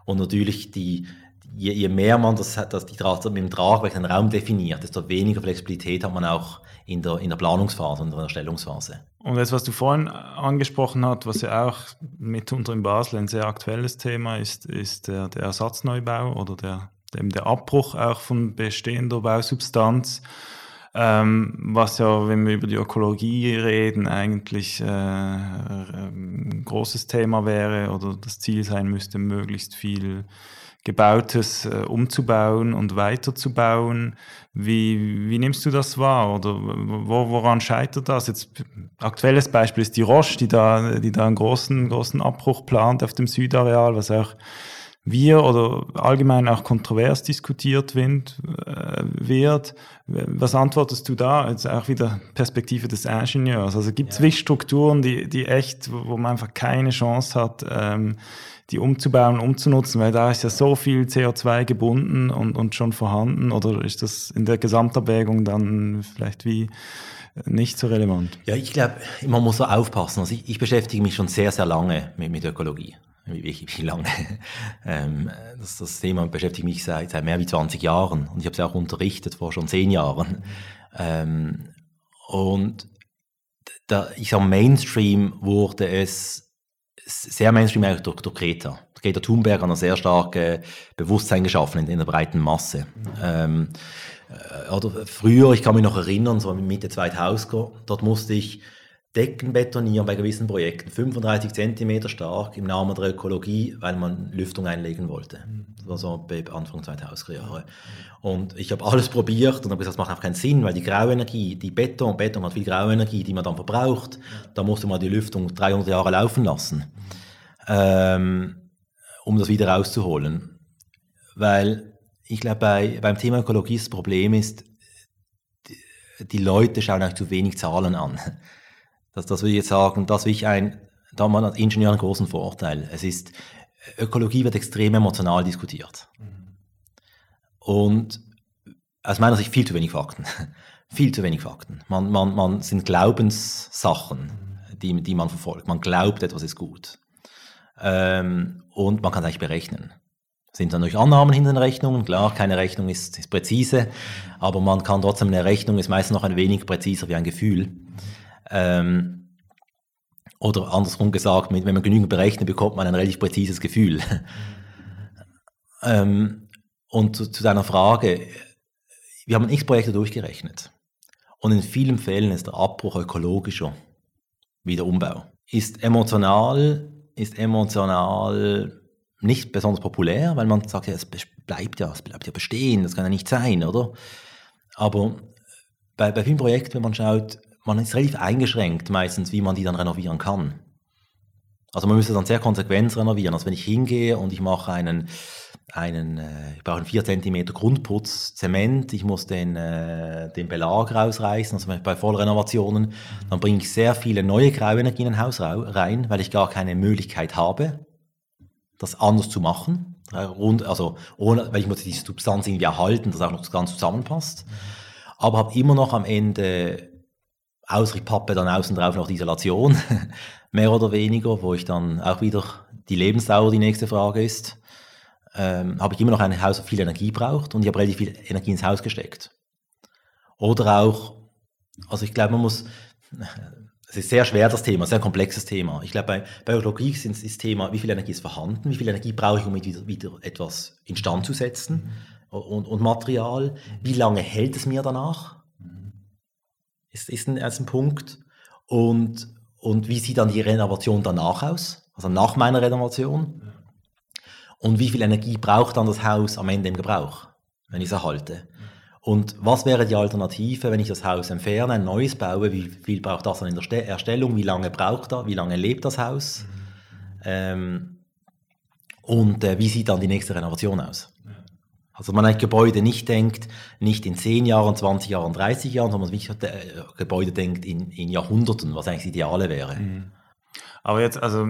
Und natürlich die, je, je mehr man das, das die, mit dem Tragwerk den Raum definiert, desto weniger Flexibilität hat man auch in der, in der Planungsphase und in der Erstellungsphase. Und das, was du vorhin angesprochen hast, was ja auch mitunter in Basel ein sehr aktuelles Thema ist, ist der, der Ersatzneubau oder der, der Abbruch auch von bestehender Bausubstanz. Ähm, was ja, wenn wir über die Ökologie reden, eigentlich äh, ein großes Thema wäre oder das Ziel sein müsste, möglichst viel Gebautes äh, umzubauen und weiterzubauen. Wie, wie nimmst du das wahr oder wo, woran scheitert das? Jetzt aktuelles Beispiel ist die Roche, die da, die da einen großen, großen Abbruch plant auf dem Südareal, was auch wir oder allgemein auch kontrovers diskutiert wird. Äh, wird. Was antwortest du da? Jetzt auch wieder Perspektive des Ingenieurs. Also gibt es ja. Strukturen, die, die echt, wo man einfach keine Chance hat, ähm, die umzubauen, umzunutzen, weil da ist ja so viel CO2 gebunden und, und schon vorhanden oder ist das in der Gesamtabwägung dann vielleicht wie nicht so relevant? Ja, ich glaube, man muss so aufpassen. Also ich, ich, beschäftige mich schon sehr, sehr lange mit, mit Ökologie. Wie, lange? *laughs* ähm, das, das, Thema beschäftigt mich seit, seit mehr wie 20 Jahren und ich habe es auch unterrichtet vor schon 10 Jahren. Ähm, und da, ich sage, Mainstream wurde es sehr Mainstream eigentlich durch, durch Greta. Greta Thunberg hat ein sehr starkes Bewusstsein geschaffen in, in der breiten Masse. Mhm. Ähm, äh, oder früher, ich kann mich noch erinnern, so Mitte 2000, dort musste ich Decken betonieren bei gewissen Projekten, 35 Zentimeter stark im Namen der Ökologie, weil man Lüftung einlegen wollte. Das war so Anfang 2000er Jahre. Und ich habe alles probiert und habe gesagt, das macht auch keinen Sinn, weil die Grauenergie, die Beton, Beton hat viel Grauenergie, die man dann verbraucht. Da musste man die Lüftung 300 Jahre laufen lassen, ähm, um das wieder rauszuholen. weil ich glaube, bei, beim Thema Ökologie das Problem ist, die, die Leute schauen eigentlich zu wenig Zahlen an. Das, das würde ich jetzt sagen, das will ich ein, da hat man als Ingenieur einen großen Vorteil. Es ist, Ökologie wird extrem emotional diskutiert. Und aus meiner Sicht viel zu wenig Fakten. *laughs* viel zu wenig Fakten. Man, man, man sind Glaubenssachen, die, die man verfolgt. Man glaubt, etwas ist gut. Ähm, und man kann es eigentlich berechnen. Sind dann natürlich Annahmen hinter den Rechnungen, klar, keine Rechnung ist, ist präzise, aber man kann trotzdem, eine Rechnung ist meistens noch ein wenig präziser wie ein Gefühl. Ähm, oder andersrum gesagt, wenn man genügend berechnet, bekommt man ein relativ präzises Gefühl. *laughs* ähm, und zu, zu deiner Frage, wir haben x Projekte durchgerechnet. Und in vielen Fällen ist der Abbruch ökologischer wie der Umbau. Ist emotional, ist emotional nicht besonders populär, weil man sagt, ja, es bleibt ja, es bleibt ja bestehen, das kann ja nicht sein, oder? Aber bei, bei vielen Projekten, wenn man schaut, man ist relativ eingeschränkt meistens, wie man die dann renovieren kann. Also man müsste dann sehr konsequent renovieren. Also wenn ich hingehe und ich mache einen, einen äh, ich brauche einen 4 cm Grundputz, Zement, ich muss den, äh, den Belag rausreißen, also bei Vollrenovationen, dann bringe ich sehr viele neue Grauenergien in ein Haus rein, weil ich gar keine Möglichkeit habe, das anders zu machen. Rund, also ohne, weil ich muss die Substanz irgendwie erhalten, dass auch noch das Ganze zusammenpasst. Aber habe immer noch am Ende außer ich pappe dann außen drauf noch die Isolation, *laughs* mehr oder weniger, wo ich dann auch wieder die Lebensdauer die nächste Frage ist, ähm, habe ich immer noch ein Haus, das viel Energie braucht und ich habe relativ viel Energie ins Haus gesteckt. Oder auch, also ich glaube, man muss, *laughs* es ist sehr schwer das Thema, sehr komplexes Thema. Ich glaube, bei, bei Ökologie ist das Thema, wie viel Energie ist vorhanden, wie viel Energie brauche ich, um wieder, wieder etwas instand zu setzen mhm. und, und Material, wie lange hält es mir danach? Ist, ist, ein, ist ein Punkt. Und, und wie sieht dann die Renovation danach aus? Also nach meiner Renovation? Und wie viel Energie braucht dann das Haus am Ende im Gebrauch, wenn ich es erhalte? Und was wäre die Alternative, wenn ich das Haus entferne, ein neues baue? Wie viel braucht das dann in der Erstellung? Wie lange braucht das? Wie lange lebt das Haus? Ähm, und äh, wie sieht dann die nächste Renovation aus? Also man ein Gebäude nicht denkt, nicht in 10 Jahren, 20 Jahren, 30 Jahren, sondern man ein äh, Gebäude denkt in, in Jahrhunderten, was eigentlich das Ideale wäre. Mhm. Aber jetzt, also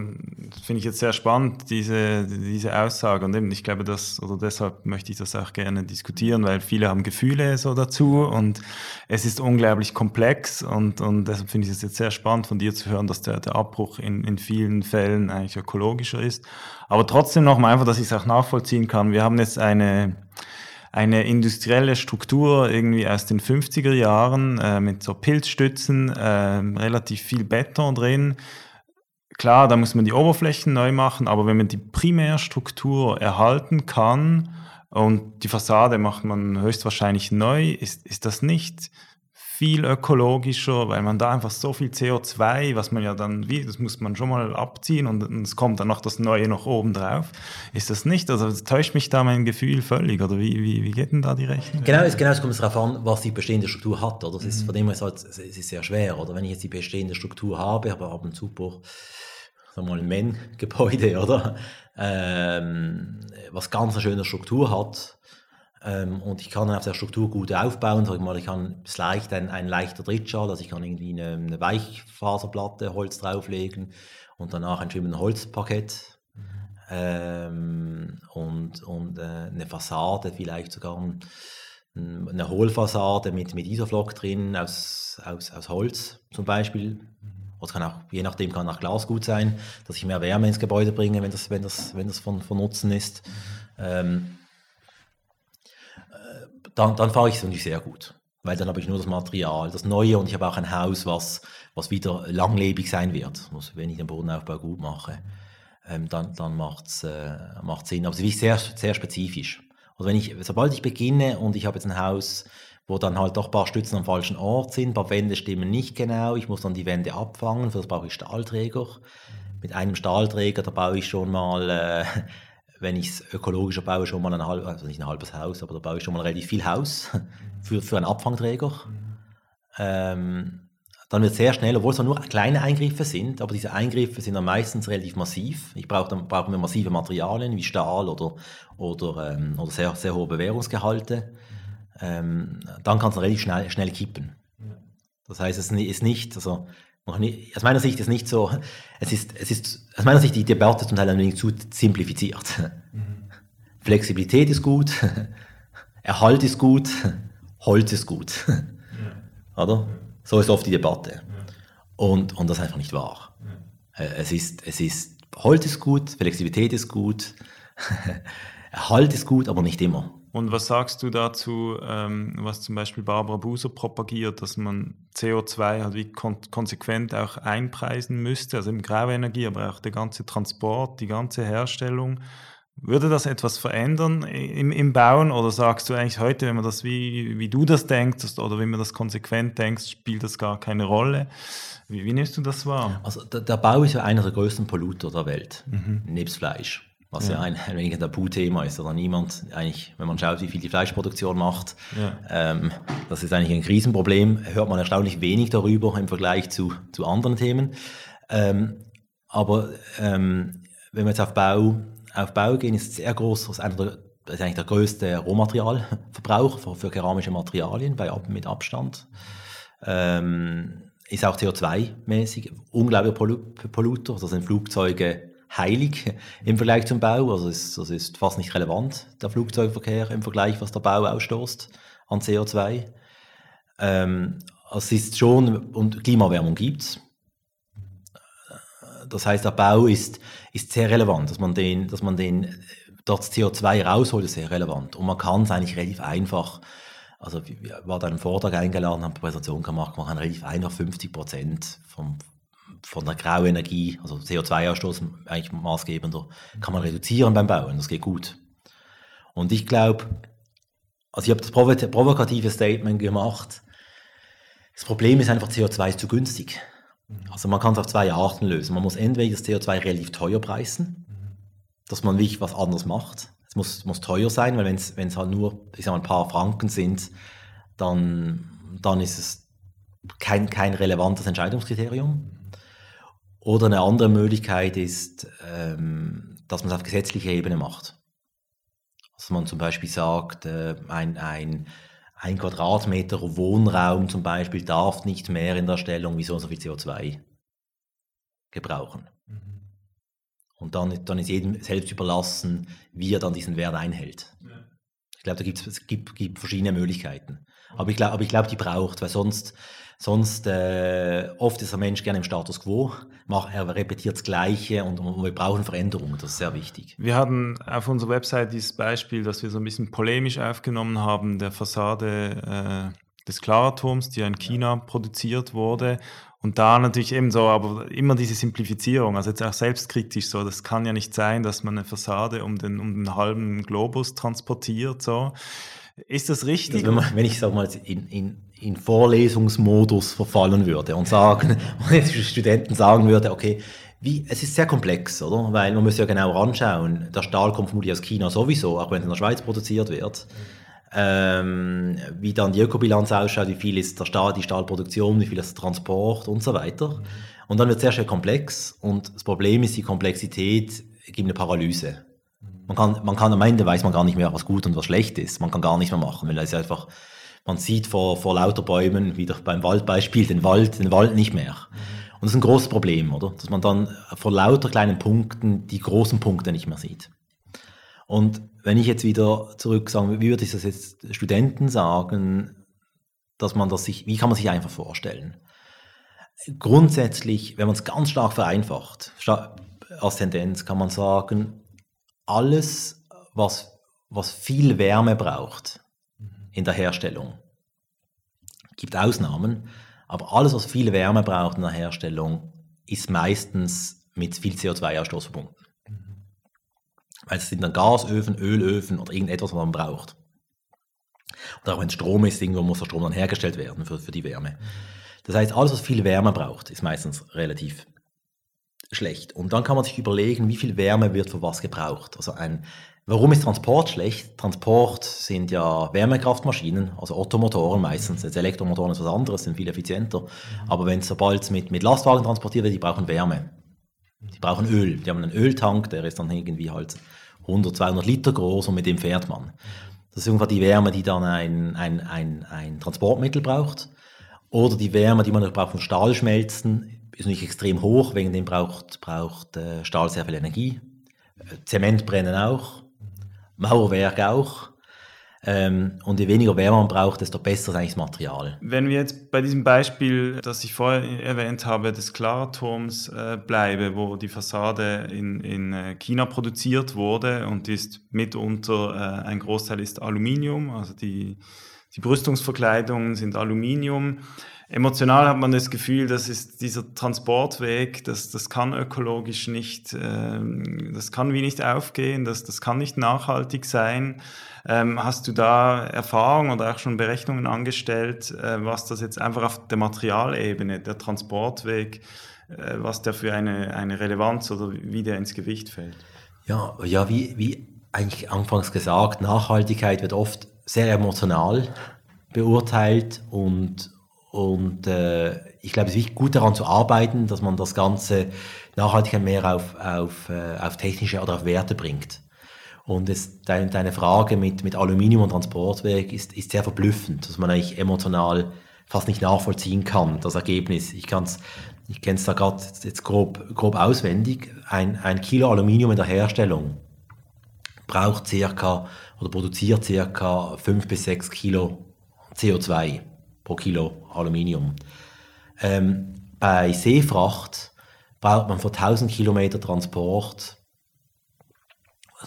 finde ich jetzt sehr spannend, diese, diese Aussage. Und eben, ich glaube, dass, oder deshalb möchte ich das auch gerne diskutieren, weil viele haben Gefühle so dazu und es ist unglaublich komplex und, und deshalb finde ich es jetzt sehr spannend von dir zu hören, dass der, der Abbruch in, in vielen Fällen eigentlich ökologischer ist. Aber trotzdem nochmal einfach, dass ich es auch nachvollziehen kann. Wir haben jetzt eine, eine industrielle Struktur irgendwie aus den 50er Jahren äh, mit so Pilzstützen, äh, relativ viel Beton drin Klar, da muss man die Oberflächen neu machen, aber wenn man die Primärstruktur erhalten kann und die Fassade macht man höchstwahrscheinlich neu, ist, ist das nicht viel ökologischer, weil man da einfach so viel CO2, was man ja dann, wie, das muss man schon mal abziehen und, und es kommt dann noch das Neue noch oben drauf. Ist das nicht? Also täuscht mich da mein Gefühl völlig oder wie, wie, wie geht denn da die Rechnung? Genau, es, genau, es kommt darauf an, was die bestehende Struktur hat. Oder? Das ist, mhm. Von dem her ist halt, es ist sehr schwer. Oder wenn ich jetzt die bestehende Struktur habe, aber habe einen super mal Men-Gebäude, *laughs* oder? Ähm, was ganz eine schöne Struktur hat. Ähm, und ich kann auf der Struktur gut aufbauen. Sag ich mal, ich kann leicht ein, ein leichter Drittschall, also ich kann irgendwie eine, eine Weichfaserplatte Holz drauflegen und danach ein schönes Holzparkett mhm. ähm, und, und äh, eine Fassade, vielleicht sogar ein, eine Hohlfassade mit, mit Isoflock drin aus, aus, aus Holz zum Beispiel. Oder kann auch, je nachdem kann auch Glas gut sein, dass ich mehr Wärme ins Gebäude bringe, wenn das, wenn das, wenn das von, von Nutzen ist. Ähm, äh, dann, dann fahre ich es natürlich sehr gut. Weil dann habe ich nur das Material, das Neue und ich habe auch ein Haus, was, was wieder langlebig sein wird. Wenn ich den Bodenaufbau gut mache, ähm, dann, dann macht es äh, Sinn. Aber es ist sehr, sehr spezifisch. Also wenn ich, sobald ich beginne und ich habe jetzt ein Haus, wo dann halt doch ein paar Stützen am falschen Ort sind, ein paar Wände stimmen nicht genau, ich muss dann die Wände abfangen, für das brauche ich Stahlträger. Mit einem Stahlträger, da baue ich schon mal, äh, *laughs* wenn ich es ökologischer baue, schon mal ein halbes, also nicht ein halbes Haus, aber da baue ich schon mal relativ viel Haus *laughs* für, für einen Abfangträger. Ähm, dann wird sehr schnell, obwohl es nur kleine Eingriffe sind, aber diese Eingriffe sind dann meistens relativ massiv. Ich brauche dann brauchen wir massive Materialien wie Stahl oder, oder, ähm, oder sehr, sehr hohe Bewährungsgehalte. Ähm, dann kann es relativ schnell, schnell kippen. Das heißt, es ist nicht, also aus meiner Sicht ist nicht so, es ist, es ist aus meiner Sicht die Debatte zum Teil ein wenig zu simplifiziert. Mhm. Flexibilität ist gut, Erhalt ist gut, Holz ist gut. Ja. Oder? So ist oft die Debatte. Ja. Und, und das ist einfach nicht wahr. Ja. Äh, es, ist, es ist, Holz ist gut, Flexibilität ist gut, *laughs* Erhalt ist gut, aber nicht immer. Und was sagst du dazu, ähm, was zum Beispiel Barbara Buser propagiert, dass man CO2 halt wie kon konsequent auch einpreisen müsste, also im Grauenergie, aber auch der ganze Transport, die ganze Herstellung. Würde das etwas verändern im, im Bauen oder sagst du eigentlich heute, wenn man das wie, wie du das denkst oder wenn man das konsequent denkst, spielt das gar keine Rolle? Wie, wie nimmst du das wahr? Also der, der, Bau ist ja einer der größten Polluter der Welt, mhm. nebst Fleisch was ja, ja ein, ein wenig ein Tabuthema ist, oder niemand eigentlich, wenn man schaut, wie viel die Fleischproduktion macht, ja. ähm, das ist eigentlich ein Krisenproblem, hört man erstaunlich wenig darüber im Vergleich zu, zu anderen Themen. Ähm, aber ähm, wenn wir jetzt auf Bau, auf Bau gehen, ist es sehr groß, das ist, einer der, ist eigentlich der größte Rohmaterialverbrauch für, für keramische Materialien bei, mit Abstand. Ähm, ist auch CO2-mäßig, unglaublicher Polluter, also sind Flugzeuge heilig im Vergleich zum Bau. Also es, das ist fast nicht relevant, der Flugzeugverkehr im Vergleich, was der Bau ausstoßt an CO2. Ähm, es ist schon, und Klimaerwärmung gibt es. Das heißt, der Bau ist, ist sehr relevant, dass man den, dass man den dort CO2 rausholt, ist sehr relevant. Und man kann es eigentlich relativ einfach, also ich war da einen Vortrag eingeladen, haben eine Präsentation gemacht, man kann relativ einfach 50 Prozent vom, von der Grauenergie, also CO2-Ausstoß eigentlich maßgebender, kann man reduzieren beim Bauen. Das geht gut. Und ich glaube, also ich habe das provokative Statement gemacht. Das Problem ist einfach, CO2 ist zu günstig. Mhm. Also man kann es auf zwei Arten lösen. Man muss entweder das CO2 relativ teuer preisen, dass man wirklich was anderes macht. Es muss, muss teuer sein, weil wenn es halt nur ich sag mal, ein paar Franken sind, dann, dann ist es kein, kein relevantes Entscheidungskriterium. Oder eine andere Möglichkeit ist, ähm, dass man es auf gesetzlicher Ebene macht. Dass man zum Beispiel sagt, äh, ein, ein, ein Quadratmeter Wohnraum zum Beispiel darf nicht mehr in der Stellung wie so und so viel CO2 gebrauchen. Mhm. Und dann, dann ist jedem selbst überlassen, wie er dann diesen Wert einhält. Ja. Ich glaube, da gibt's, es gibt, gibt verschiedene Möglichkeiten. Aber ich glaube, glaub, die braucht, weil sonst, sonst äh, oft ist der Mensch gerne im Status quo, macht, er repetiert das Gleiche und, und, wir brauchen Veränderungen, das ist sehr wichtig. Wir hatten auf unserer Website dieses Beispiel, das wir so ein bisschen polemisch aufgenommen haben, der Fassade äh, des Klarturms, die in China produziert wurde. Und da natürlich eben so, aber immer diese Simplifizierung, also jetzt auch selbstkritisch so, das kann ja nicht sein, dass man eine Fassade um den, um den halben Globus transportiert, so. Ist das richtig? Also wenn, man, wenn, ich sag mal in, in, in Vorlesungsmodus verfallen würde und sagen, *laughs* und jetzt Studenten sagen würde, okay, wie, es ist sehr komplex, oder? Weil man muss ja genau anschauen. Der Stahl kommt vermutlich aus China sowieso, auch wenn es in der Schweiz produziert wird. Ähm, wie dann die Ökobilanz ausschaut, wie viel ist der Stahl, die Stahlproduktion, wie viel ist der Transport und so weiter. Und dann wird es sehr schnell komplex und das Problem ist, die Komplexität gibt eine Paralyse. Man kann, man kann am Ende weiß man gar nicht mehr, was gut und was schlecht ist. Man kann gar nicht mehr machen, weil es einfach, man sieht vor, vor lauter Bäumen, wieder beim Waldbeispiel, den Wald, den Wald nicht mehr. Und das ist ein großes Problem, oder? Dass man dann vor lauter kleinen Punkten die großen Punkte nicht mehr sieht. Und wenn ich jetzt wieder zurück sage, wie würde ich das jetzt Studenten sagen, dass man das sich, wie kann man sich einfach vorstellen? Grundsätzlich, wenn man es ganz stark vereinfacht, als Tendenz kann man sagen, alles, was, was viel Wärme braucht in der Herstellung, gibt Ausnahmen, aber alles, was viel Wärme braucht in der Herstellung, ist meistens mit viel CO2-Ausstoß verbunden. Weil es sind dann Gasöfen, Ölöfen oder irgendetwas, was man braucht. Oder auch wenn es Strom ist, irgendwo muss der Strom dann hergestellt werden für, für die Wärme. Das heißt, alles, was viel Wärme braucht, ist meistens relativ schlecht. Und dann kann man sich überlegen, wie viel Wärme wird für was gebraucht. Also ein, warum ist Transport schlecht? Transport sind ja Wärmekraftmaschinen, also Ottomotoren meistens. Jetzt Elektromotoren ist was anderes, sind viel effizienter. Aber wenn sobald es mit, mit Lastwagen transportiert wird, die brauchen Wärme. Die brauchen Öl. Die haben einen Öltank, der ist dann irgendwie halt 100, 200 Liter groß und mit dem fährt man. Das ist irgendwann die Wärme, die dann ein, ein, ein, ein Transportmittel braucht. Oder die Wärme, die man braucht von Stahlschmelzen, ist nicht extrem hoch, wegen dem braucht, braucht äh, Stahl sehr viel Energie. Äh, Zement brennen auch, Mauerwerk auch. Ähm, und je weniger Wärme man braucht, desto besser ist eigentlich das Material. Wenn wir jetzt bei diesem Beispiel, das ich vorher erwähnt habe, des Klarturms äh, bleibe, wo die Fassade in, in äh, China produziert wurde und ist mitunter, äh, ein Großteil ist Aluminium, also die, die Brüstungsverkleidungen sind Aluminium. Emotional hat man das Gefühl, das ist dieser Transportweg, das, das kann ökologisch nicht, ähm, das kann wie nicht aufgehen, das, das kann nicht nachhaltig sein. Ähm, hast du da Erfahrung oder auch schon Berechnungen angestellt, äh, was das jetzt einfach auf der Materialebene, der Transportweg, äh, was der für eine, eine Relevanz oder wie der ins Gewicht fällt? Ja, ja wie, wie eigentlich anfangs gesagt, Nachhaltigkeit wird oft sehr emotional beurteilt und, und äh, ich glaube, es ist wichtig, gut daran zu arbeiten, dass man das Ganze Nachhaltigkeit mehr auf, auf, äh, auf technische oder auf Werte bringt. Und es, deine, deine Frage mit, mit Aluminium und Transportweg ist, ist sehr verblüffend, dass man eigentlich emotional fast nicht nachvollziehen kann, das Ergebnis. Ich kann's, ich kenne es da gerade jetzt grob, grob auswendig. Ein, ein Kilo Aluminium in der Herstellung braucht circa oder produziert circa 5 bis 6 Kilo CO2 pro Kilo Aluminium. Ähm, bei Seefracht braucht man für 1000 Kilometer Transport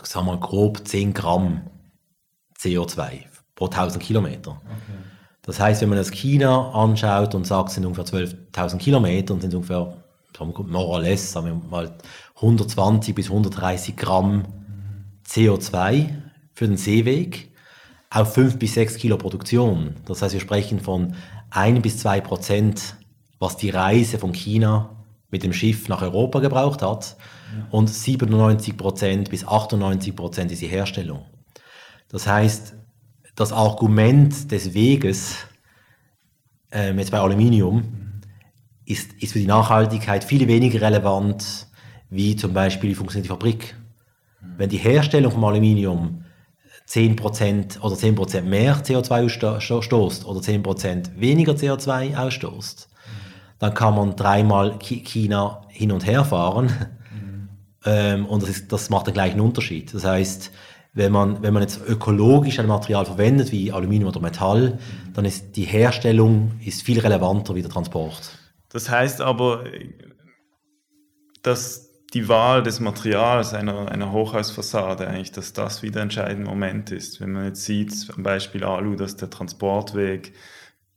sagen wir grob 10 Gramm CO2 pro 1000 Kilometer. Okay. Das heißt, wenn man das China anschaut und sagt, es sind ungefähr 12.000 Kilometer und sind ungefähr, sagen wir more or less, sagen wir mal 120 bis 130 Gramm CO2 für den Seeweg auf 5 bis 6 Kilo Produktion. Das heißt, wir sprechen von 1 bis 2 Prozent, was die Reise von China mit dem Schiff nach Europa gebraucht hat und 97% bis 98% ist die Herstellung. Das heißt, das Argument des Weges, ähm, jetzt bei Aluminium, ist, ist für die Nachhaltigkeit viel weniger relevant, wie zum Beispiel, wie funktioniert die Fabrik. Wenn die Herstellung von Aluminium 10% oder 10% mehr CO2 ausstoßt oder 10% weniger CO2 ausstoßt, dann kann man dreimal China hin und her fahren ähm, und das, ist, das macht den gleichen Unterschied. Das heißt, wenn man, wenn man jetzt ökologisch ein Material verwendet, wie Aluminium oder Metall, dann ist die Herstellung ist viel relevanter wie der Transport. Das heißt aber, dass die Wahl des Materials einer, einer Hochhausfassade eigentlich, dass das wieder ein entscheidender Moment ist. Wenn man jetzt sieht, am Beispiel Alu, dass der Transportweg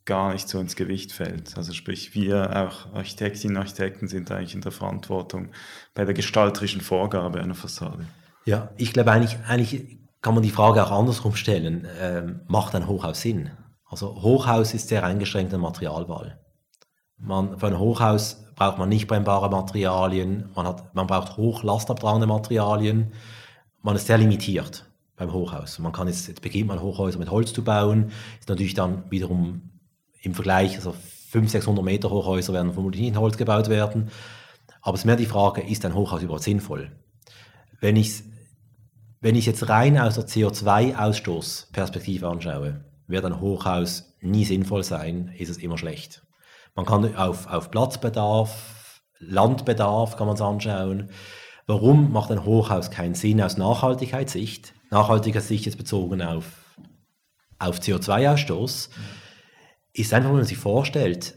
gar nicht so ins Gewicht fällt. Also sprich, wir auch Architektinnen und Architekten sind eigentlich in der Verantwortung bei der gestalterischen Vorgabe einer Fassade. Ja, ich glaube eigentlich, eigentlich kann man die Frage auch andersrum stellen. Ähm, macht ein Hochhaus Sinn? Also Hochhaus ist sehr eingeschränkte Materialwahl. Man, für ein Hochhaus braucht man nicht brennbare Materialien, man, hat, man braucht hochlastabtragende Materialien, man ist sehr limitiert beim Hochhaus. Man kann jetzt, jetzt beginnt man Hochhäuser mit Holz zu bauen, ist natürlich dann wiederum im Vergleich, also 500, 600 Meter Hochhäuser werden vermutlich nicht in Holz gebaut werden. Aber es ist mehr die Frage, ist ein Hochhaus überhaupt sinnvoll? Wenn ich wenn ich jetzt rein aus der CO2-Ausstoßperspektive anschaue, wird ein Hochhaus nie sinnvoll sein, ist es immer schlecht. Man kann auf, auf Platzbedarf, Landbedarf kann man es anschauen. Warum macht ein Hochhaus keinen Sinn aus Nachhaltigkeitssicht? Nachhaltigkeitssicht ist bezogen auf, auf CO2-Ausstoß. Mhm ist einfach, wenn man sich vorstellt,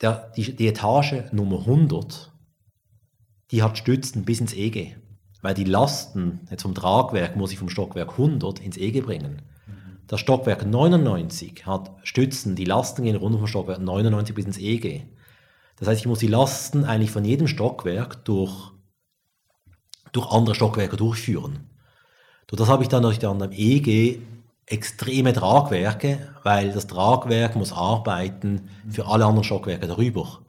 der, die, die Etage Nummer 100, die hat Stützen bis ins EG. Weil die Lasten jetzt vom Tragwerk muss ich vom Stockwerk 100 ins EG bringen. Das Stockwerk 99 hat Stützen, die Lasten gehen runter vom Stockwerk 99 bis ins EG. Das heißt, ich muss die Lasten eigentlich von jedem Stockwerk durch, durch andere Stockwerke durchführen. Durch das habe ich dann durch dann am EG extreme Tragwerke, weil das Tragwerk muss arbeiten für alle anderen Stockwerke darüber.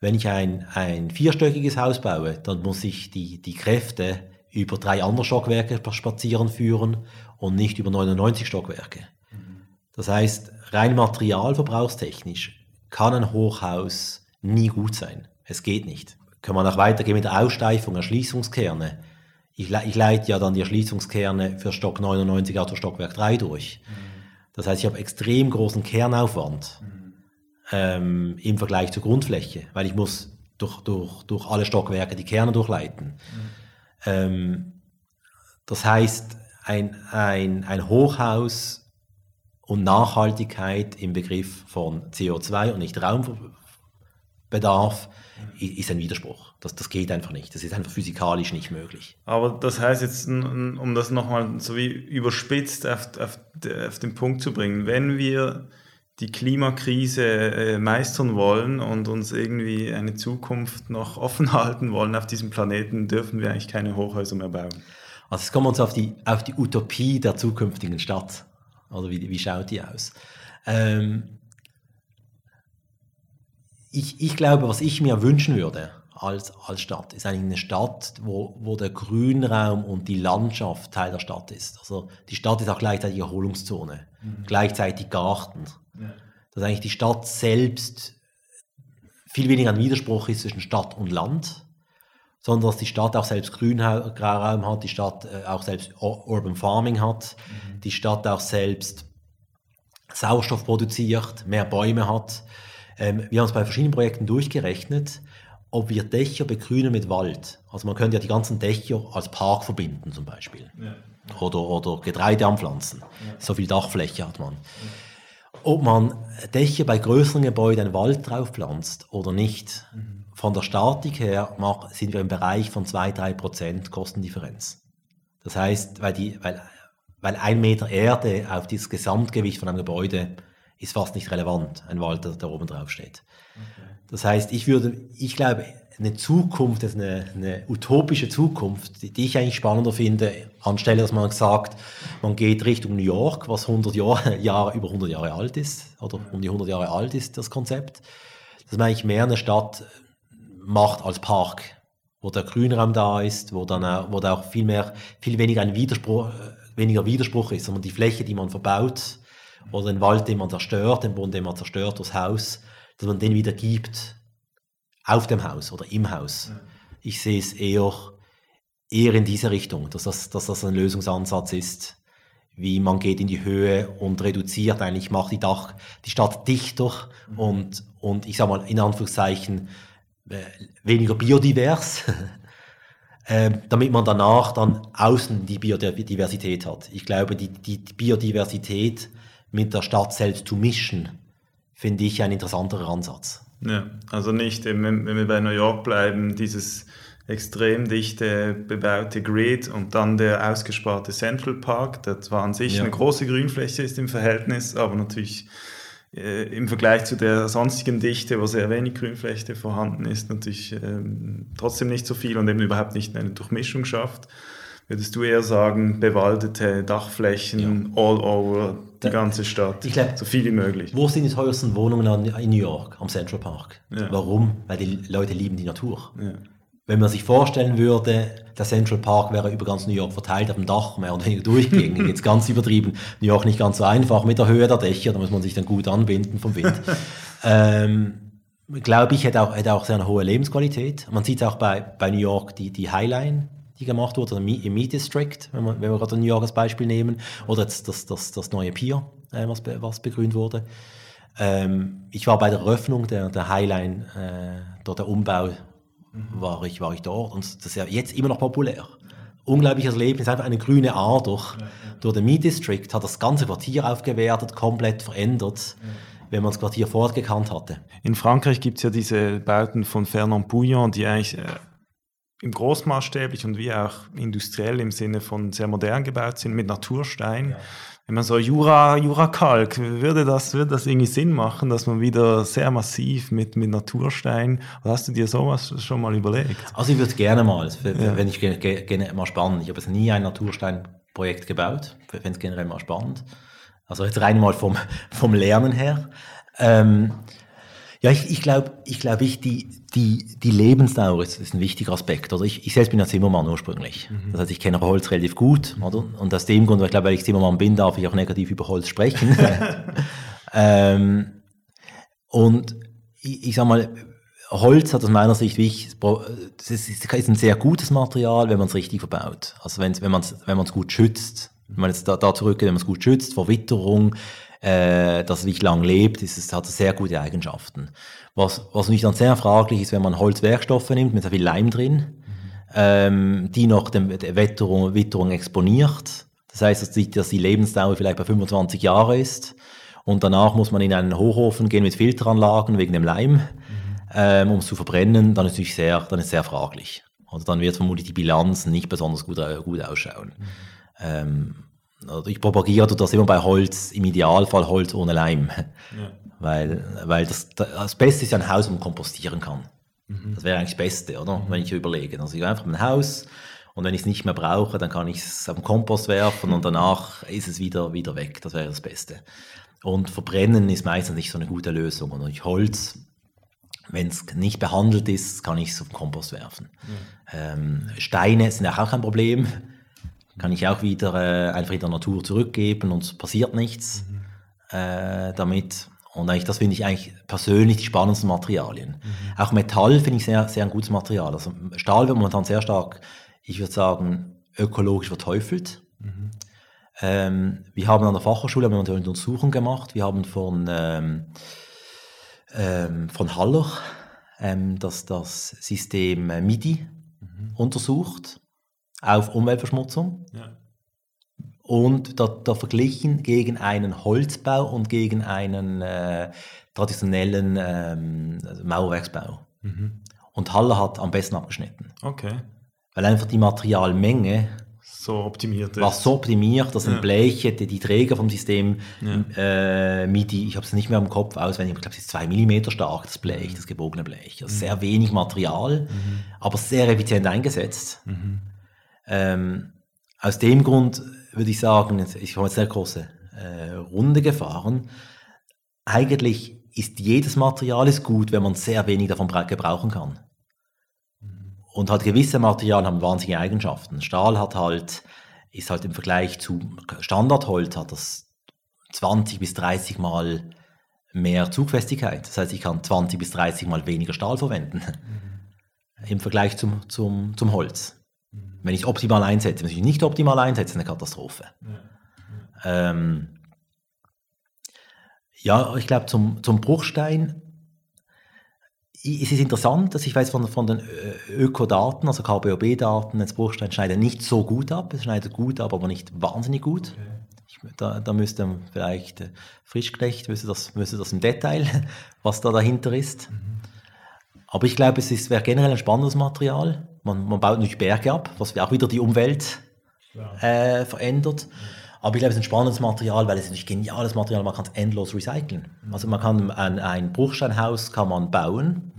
Wenn ich ein, ein vierstöckiges Haus baue, dann muss ich die, die Kräfte über drei andere Stockwerke spazieren führen und nicht über 99 Stockwerke. Das heißt, rein materialverbrauchstechnisch kann ein Hochhaus nie gut sein. Es geht nicht. Kann man auch weitergehen mit der Aussteifung, Erschließungskerne. Ich, ich leite ja dann die Erschließungskerne für Stock 99 aus Stockwerk 3 durch. Das heißt, ich habe extrem großen Kernaufwand ähm, im Vergleich zur Grundfläche, weil ich muss durch, durch, durch alle Stockwerke die Kerne durchleiten. Ähm, das heißt, ein, ein, ein Hochhaus und Nachhaltigkeit im Begriff von CO2 und nicht Raumbedarf ist ein Widerspruch. Das, das geht einfach nicht. Das ist einfach physikalisch nicht möglich. Aber das heißt jetzt, um das nochmal so wie überspitzt auf, auf, auf den Punkt zu bringen, wenn wir die Klimakrise äh, meistern wollen und uns irgendwie eine Zukunft noch offen *laughs* halten wollen auf diesem Planeten, dürfen wir eigentlich keine Hochhäuser mehr bauen. Also es kommt uns auf die, auf die Utopie der zukünftigen Stadt. Also wie, wie schaut die aus? Ähm, ich, ich glaube, was ich mir wünschen würde als, als Stadt, ist eigentlich eine Stadt, wo, wo der Grünraum und die Landschaft Teil der Stadt ist. Also die Stadt ist auch gleichzeitig Erholungszone, mhm. gleichzeitig Garten. Ja. Dass eigentlich die Stadt selbst viel weniger ein Widerspruch ist zwischen Stadt und Land, sondern dass die Stadt auch selbst Grünraum hat, die Stadt äh, auch selbst Urban Farming hat, mhm. die Stadt auch selbst Sauerstoff produziert, mehr Bäume hat. Ähm, wir haben es bei verschiedenen Projekten durchgerechnet, ob wir Dächer begrünen mit Wald. Also man könnte ja die ganzen Dächer als Park verbinden zum Beispiel. Ja. Oder, oder Getreide anpflanzen. Ja. So viel Dachfläche hat man. Ja. Ob man Dächer bei größeren Gebäuden einen Wald drauf pflanzt oder nicht, mhm. Von der Statik her sind wir im Bereich von 2-3% Kostendifferenz. Das heißt, weil, die, weil, weil ein Meter Erde auf dieses Gesamtgewicht von einem Gebäude ist fast nicht relevant, ein Wald, der da oben drauf steht. Okay. Das heißt, ich würde, ich glaube, eine Zukunft, eine, eine utopische Zukunft, die, die, ich eigentlich spannender finde, anstelle, dass man sagt, man geht Richtung New York, was 100 Jahre, *laughs* Jahre, über 100 Jahre alt ist, oder um die 100 Jahre alt ist, das Konzept, dass man eigentlich mehr eine Stadt macht als Park, wo der Grünraum da ist, wo dann auch, wo da auch viel mehr, viel weniger ein Widerspruch, weniger Widerspruch ist, sondern die Fläche, die man verbaut, oder den Wald, den man zerstört, den Boden, den man zerstört, das Haus, dass man den wieder gibt auf dem Haus oder im Haus. Ich sehe es eher, eher in diese Richtung, dass das, dass das ein Lösungsansatz ist, wie man geht in die Höhe und reduziert eigentlich, macht die Dach, die Stadt dichter mhm. und, und ich sage mal in Anführungszeichen äh, weniger biodivers, *laughs* äh, damit man danach dann außen die Biodiversität hat. Ich glaube, die, die Biodiversität mit der Stadt selbst zu mischen, finde ich ein interessanterer Ansatz. Ja, also nicht, wenn wir bei New York bleiben, dieses extrem dichte bebaute Grid und dann der ausgesparte Central Park, der zwar an sich ja. eine große Grünfläche ist im Verhältnis, aber natürlich äh, im Vergleich zu der sonstigen Dichte, wo sehr wenig Grünfläche vorhanden ist, natürlich äh, trotzdem nicht so viel und eben überhaupt nicht eine Durchmischung schafft. Würdest du eher sagen, bewaldete Dachflächen ja. all over die da, ganze Stadt? Glaub, so viel wie möglich. Wo sind die teuersten Wohnungen in New York? Am Central Park. Ja. Warum? Weil die Leute lieben die Natur. Ja. Wenn man sich vorstellen würde, der Central Park wäre über ganz New York verteilt auf dem Dach, mehr oder weniger durchgängig, *laughs* jetzt ganz übertrieben. New York nicht ganz so einfach mit der Höhe der Dächer, da muss man sich dann gut anbinden vom Wind. *laughs* ähm, glaube ich, hätte auch, hätte auch sehr eine hohe Lebensqualität. Man sieht auch bei, bei New York die, die Highline, die gemacht wurde, im Meat District, wenn wir, wenn wir gerade New York als Beispiel nehmen, oder das, das, das, das neue Pier, äh, was, was begrünt wurde. Ähm, ich war bei der Eröffnung der, der Highline, äh, dort der Umbau. War, ich, war ich dort und das ist ja jetzt immer noch populär. Unglaubliches Erlebnis, einfach eine grüne Ader ja, ja. durch den Meat District, hat das ganze Quartier aufgewertet, komplett verändert. Ja wenn man das Quartier vorgekannt hatte. In Frankreich gibt es ja diese Bauten von Fernand Bouillon, die eigentlich äh, im großmaßstäblich und wie auch industriell im Sinne von sehr modern gebaut sind mit Naturstein. Ja. Wenn man so Jura, Jura-Kalk, würde das, würde das irgendwie Sinn machen, dass man wieder sehr massiv mit, mit Naturstein, hast du dir sowas schon mal überlegt? Also ich würde gerne mal, ja. wenn ich gerne mal spannend. Ich habe jetzt nie ein Natursteinprojekt gebaut, finde es generell mal spannend. Also jetzt rein mal vom, vom Lernen her. Ähm, ja, ich, ich glaube, ich, glaub, ich die, die, die Lebensdauer ist, ist ein wichtiger Aspekt. Oder ich, ich selbst bin ja Zimmermann ursprünglich. Mhm. Das heißt, ich kenne Holz relativ gut. Oder? Und aus dem Grund, ich glaube, weil ich Zimmermann bin, darf ich auch negativ über Holz sprechen. *laughs* ähm, und ich, ich sag mal, Holz hat aus meiner Sicht wichtig, es ist, ein sehr gutes Material, wenn man es richtig verbaut. Also wenn, wenn man es wenn gut schützt. Wenn man jetzt da, da zurückgeht, wenn man es gut schützt vor Witterung, äh, dass es wirklich lang lebt, ist es, hat sehr gute Eigenschaften. Was, was natürlich dann sehr fraglich ist, wenn man Holzwerkstoffe nimmt mit sehr viel Leim drin, mhm. ähm, die noch der Witterung, Witterung exponiert. Das heißt, dass die, dass die Lebensdauer vielleicht bei 25 Jahren ist. Und danach muss man in einen Hochofen gehen mit Filteranlagen wegen dem Leim, mhm. ähm, um es zu verbrennen. Dann ist es sehr, sehr fraglich. Also dann wird vermutlich die Bilanz nicht besonders gut, äh, gut ausschauen. Mhm. Ähm, ich propagiere das immer bei Holz, im Idealfall Holz ohne Leim. Ja. Weil, weil das, das Beste ist ja ein Haus, wo man kompostieren kann. Mhm. Das wäre eigentlich das Beste, oder? Mhm. Wenn ich überlege. Also ich habe einfach ein Haus und wenn ich es nicht mehr brauche, dann kann ich es auf den Kompost werfen und danach ist es wieder, wieder weg. Das wäre das Beste. Und verbrennen ist meistens nicht so eine gute Lösung. Und durch Holz, wenn es nicht behandelt ist, kann ich es auf den Kompost werfen. Mhm. Ähm, Steine sind auch kein Problem kann ich auch wieder äh, einfach in der Natur zurückgeben und es passiert nichts mhm. äh, damit. Und eigentlich, das finde ich eigentlich persönlich die spannendsten Materialien. Mhm. Auch Metall finde ich sehr, sehr ein gutes Material. Also Stahl wird momentan sehr stark, ich würde sagen, ökologisch verteufelt. Mhm. Ähm, wir haben an der Fachhochschule eine Untersuchung gemacht. Wir haben von, ähm, ähm, von Haller ähm, das, das System MIDI mhm. untersucht auf Umweltverschmutzung. Ja. Und da, da, verglichen gegen einen Holzbau und gegen einen äh, traditionellen ähm, Mauerwerksbau. Mhm. Und Halle hat am besten abgeschnitten. Okay. Weil einfach die Materialmenge so optimiert ist. war so optimiert, dass ja. ein Blech hätte die Träger vom System ja. äh, MIDI, ich habe es nicht mehr im Kopf auswendig, ich glaube, es ist zwei Millimeter stark, das Blech, das gebogene Blech. Also mhm. Sehr wenig Material, mhm. aber sehr effizient eingesetzt. Mhm. Ähm, aus dem Grund würde ich sagen, ich habe jetzt sehr große äh, Runde gefahren. Eigentlich ist jedes Material ist gut, wenn man sehr wenig davon gebrauchen kann. Und halt gewisse Materialien haben wahnsinnige Eigenschaften. Stahl hat halt, ist halt im Vergleich zu Standardholz hat das 20 bis 30 Mal mehr Zugfestigkeit. Das heißt, ich kann 20 bis 30 Mal weniger Stahl verwenden mhm. im Vergleich zum, zum, zum Holz. Wenn ich es optimal einsetze. Wenn ich nicht optimal einsetze, ist eine Katastrophe. Ja. Ähm, ja ich glaube, zum, zum Bruchstein es ist interessant, dass ich weiß von, von den Ökodaten, also KBOB-Daten, das Bruchstein schneidet nicht so gut ab. Es schneidet gut ab, aber nicht wahnsinnig gut. Okay. Ich, da, da müsste vielleicht äh, Frischknecht, müsste das, müsste das im Detail, *laughs* was da dahinter ist. Mhm. Aber ich glaube, es wäre generell ein spannendes Material. Man, man baut nicht Berge ab, was auch wieder die Umwelt äh, verändert. Aber ich glaube, es ist ein spannendes Material, weil es ist ein geniales Material, man kann es endlos recyceln. Also man kann ein, ein Bruchsteinhaus kann man bauen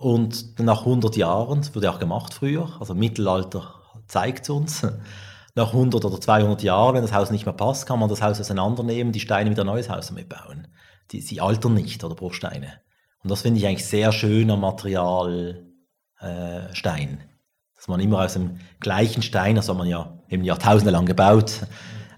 und nach 100 Jahren, das wurde auch gemacht früher, also Mittelalter zeigt es uns, *laughs* nach 100 oder 200 Jahren, wenn das Haus nicht mehr passt, kann man das Haus auseinandernehmen, die Steine wieder ein neues Haus damit bauen. Die, sie altern nicht, oder Bruchsteine. Und das finde ich eigentlich sehr schöner Material äh, Stein. Dass man immer aus dem gleichen Stein, das hat man ja eben Jahrtausende lang gebaut,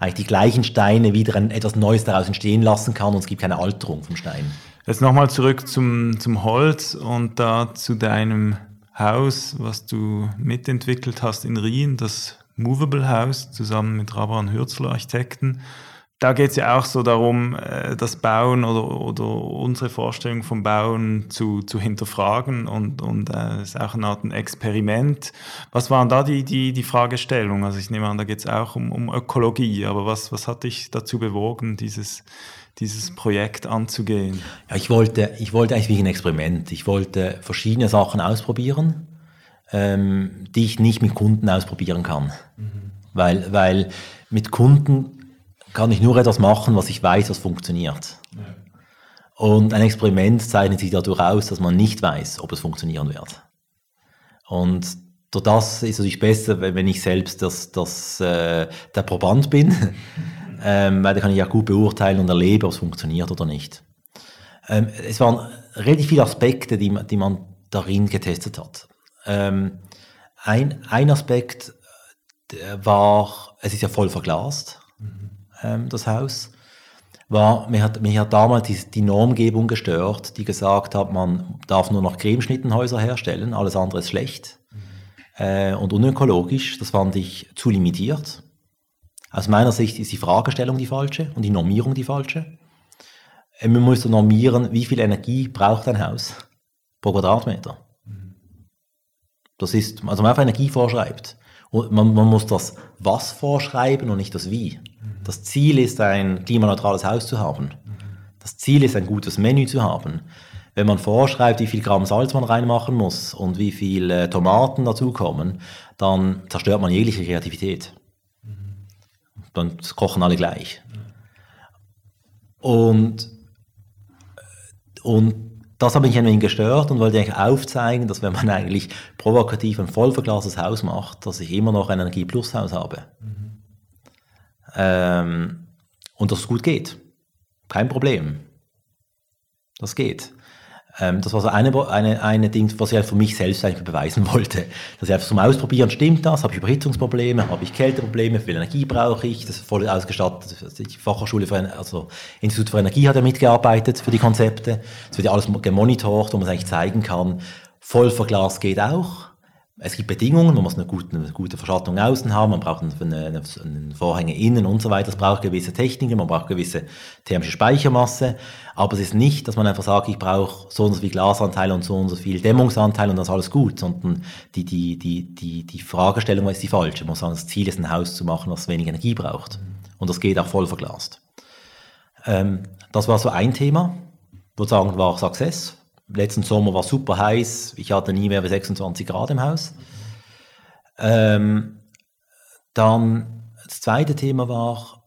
eigentlich die gleichen Steine wieder ein, etwas Neues daraus entstehen lassen kann und es gibt keine Alterung vom Stein. Jetzt nochmal zurück zum, zum Holz und da zu deinem Haus, was du mitentwickelt hast in Rien, das Movable House zusammen mit Raban Hürzler Architekten da geht es ja auch so darum, äh, das Bauen oder, oder unsere Vorstellung vom Bauen zu, zu hinterfragen und, und äh, ist auch eine Art ein Experiment. Was waren da die, die, die Fragestellungen? Also ich nehme an, da geht es auch um, um Ökologie, aber was, was hat dich dazu bewogen, dieses, dieses Projekt anzugehen? Ja, ich wollte, ich wollte eigentlich wie ein Experiment. Ich wollte verschiedene Sachen ausprobieren, ähm, die ich nicht mit Kunden ausprobieren kann. Mhm. Weil, weil mit Kunden kann ich nur etwas machen, was ich weiß, was funktioniert. Ja. Und ein Experiment zeichnet sich dadurch aus, dass man nicht weiß, ob es funktionieren wird. Und durch das ist es natürlich besser, wenn ich selbst das, das, äh, der Proband bin, *laughs* ähm, weil da kann ich auch gut beurteilen und erleben, ob es funktioniert oder nicht. Ähm, es waren relativ viele Aspekte, die, die man darin getestet hat. Ähm, ein, ein Aspekt war, es ist ja voll verglast. Ähm, das Haus war, mir hat, mir hat damals die, die, Normgebung gestört, die gesagt hat, man darf nur noch Cremeschnittenhäuser herstellen, alles andere ist schlecht mhm. äh, und unökologisch. Das fand ich zu limitiert. Aus meiner Sicht ist die Fragestellung die falsche und die Normierung die falsche. Äh, man muss normieren, wie viel Energie braucht ein Haus pro Quadratmeter. Mhm. Das ist, also man einfach Energie vorschreibt. Und man, man muss das Was vorschreiben und nicht das Wie. Das Ziel ist, ein klimaneutrales Haus zu haben. Das Ziel ist, ein gutes Menü zu haben. Wenn man vorschreibt, wie viel Gramm Salz man reinmachen muss und wie viel äh, Tomaten dazukommen, dann zerstört man jegliche Kreativität. Dann kochen alle gleich. Und, und das habe ich ein wenig gestört und wollte eigentlich aufzeigen, dass wenn man eigentlich provokativ ein vollverglases Haus macht, dass ich immer noch ein Energie-Plus-Haus habe. Mhm. Ähm, und dass es gut geht. Kein Problem. Das geht. Ähm, das war so eine, eine, eine Ding, was ich halt für mich selbst eigentlich beweisen *laughs* wollte. Dass ich einfach zum Ausprobieren, stimmt das? Habe ich Überhitzungsprobleme? Habe ich Kälteprobleme? Wie viel Energie brauche ich? Das ist voll ausgestattet. Die Fachhochschule für, also Institut für Energie hat ja mitgearbeitet für die Konzepte. Es wird ja alles gemonitort, wo man es eigentlich zeigen kann. Vollverglas geht auch. Es gibt Bedingungen, man muss eine gute, eine gute Verschattung außen haben, man braucht eine, eine, eine Vorhänge innen und so weiter. Es braucht gewisse Techniken, man braucht gewisse thermische Speichermasse. Aber es ist nicht, dass man einfach sagt, ich brauche so und so viel Glasanteil und so und so viel Dämmungsanteil und das ist alles gut, sondern die, die, die, die, die Fragestellung ist die falsche. Man muss sagen, das Ziel ist, ein Haus zu machen, das wenig Energie braucht. Und das geht auch voll verglast. Ähm, das war so ein Thema. Ich würde sagen, war Success letzten Sommer war super heiß. Ich hatte nie mehr als 26 Grad im Haus. Ähm, dann das zweite Thema war,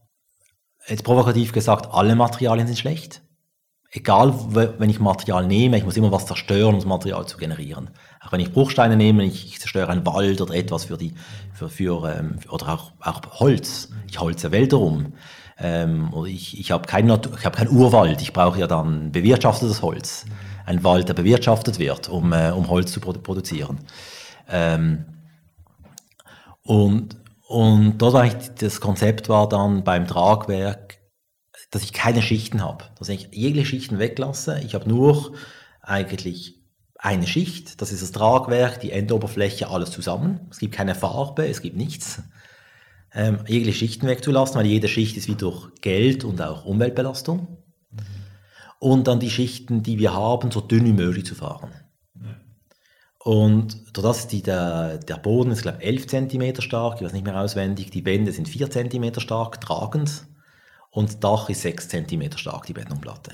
jetzt provokativ gesagt, alle Materialien sind schlecht. Egal, wenn ich Material nehme, ich muss immer was zerstören, um das Material zu generieren. Auch wenn ich Bruchsteine nehme, ich, zerstöre einen Wald oder etwas für die, für, für ähm, oder auch, auch Holz. Ich holze Wälder um. Ähm, ich, ich habe keinen hab kein Urwald, ich brauche ja dann bewirtschaftetes Holz ein Wald, der bewirtschaftet wird, um, äh, um Holz zu produ produzieren. Ähm, und, und dort war das Konzept war dann beim Tragwerk, dass ich keine Schichten habe, dass ich jegliche Schichten weglasse. Ich habe nur eigentlich eine Schicht, das ist das Tragwerk, die Endoberfläche, alles zusammen. Es gibt keine Farbe, es gibt nichts. Ähm, jegliche Schichten wegzulassen, weil jede Schicht ist wie durch Geld und auch Umweltbelastung und dann die Schichten, die wir haben, so dünn wie möglich zu fahren. Und das ist die, der, der Boden ist, glaube ich, 11 cm stark, ich weiß nicht mehr auswendig, die Wände sind 4 cm stark, tragend, und das Dach ist 6 cm stark, die Betonplatte.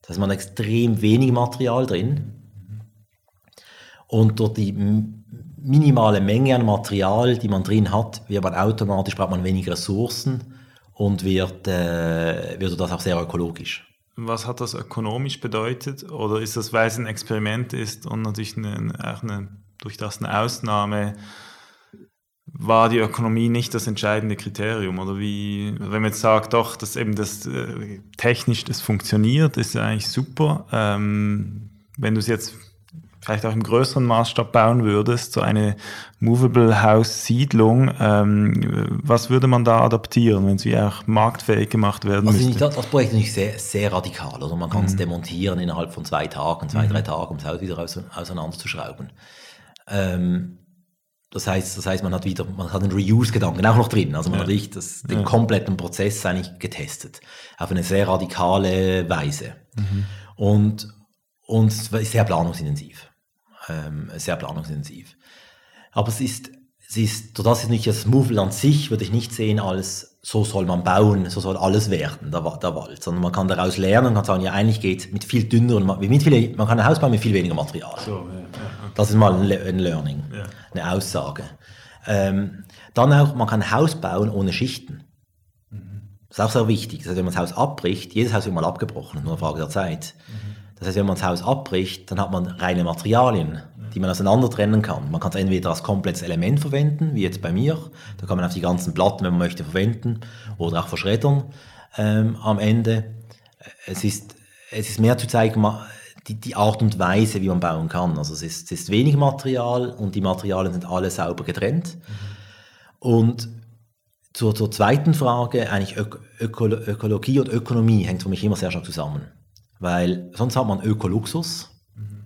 Da ist man extrem wenig Material drin. Und durch die minimale Menge an Material, die man drin hat, wird man automatisch, braucht man weniger Ressourcen und wird, äh, wird das auch sehr ökologisch was hat das ökonomisch bedeutet? Oder ist das, weil es ein Experiment ist und natürlich eine, auch eine, durch das eine Ausnahme, war die Ökonomie nicht das entscheidende Kriterium? Oder wie, wenn man jetzt sagt, doch, dass eben das äh, technisch das funktioniert, ist ja eigentlich super. Ähm, wenn du es jetzt vielleicht auch im größeren Maßstab bauen würdest, so eine Movable House Siedlung, ähm, was würde man da adaptieren, wenn sie auch marktfähig gemacht werden also müsste? Das, Projekt ist nicht sehr, sehr radikal. Also man kann mhm. es demontieren innerhalb von zwei Tagen, zwei, mhm. drei Tagen, um das Haus wieder auseinanderzuschrauben. Ähm, das heißt, das heißt, man hat wieder, man hat den Reuse-Gedanken auch noch drin. Also man ja. hat wirklich das, den ja. kompletten Prozess eigentlich getestet. Auf eine sehr radikale Weise. Mhm. Und, und es ist sehr planungsintensiv ähm, sehr planungsintensiv. Aber es ist, es ist, das ist nicht das Movement an sich, würde ich nicht sehen als so soll man bauen, so soll alles werden, der, der Wald, sondern man kann daraus lernen und kann sagen, ja, eigentlich geht mit viel dünneren, mit viel, man kann ein Haus bauen mit viel weniger Material. So, ja, ja. Das ist mal ein, ein Learning, ja. eine Aussage. Ähm, dann auch, man kann ein Haus bauen ohne Schichten. Mhm. Das ist auch sehr wichtig. Das heißt, wenn man das Haus abbricht, jedes Haus wird mal abgebrochen, nur eine Frage der Zeit. Mhm. Das heißt, wenn man das Haus abbricht, dann hat man reine Materialien, die man auseinander trennen kann. Man kann es entweder als komplettes Element verwenden, wie jetzt bei mir. Da kann man auf die ganzen Platten, wenn man möchte, verwenden oder auch verschreddern ähm, am Ende. Es ist, es ist mehr zu zeigen, die, die Art und Weise, wie man bauen kann. Also es ist, es ist wenig Material und die Materialien sind alle sauber getrennt. Und zur, zur zweiten Frage, eigentlich Ök Öko Ökologie und Ökonomie hängt für mich immer sehr stark zusammen. Weil sonst hat man Ökoluxus,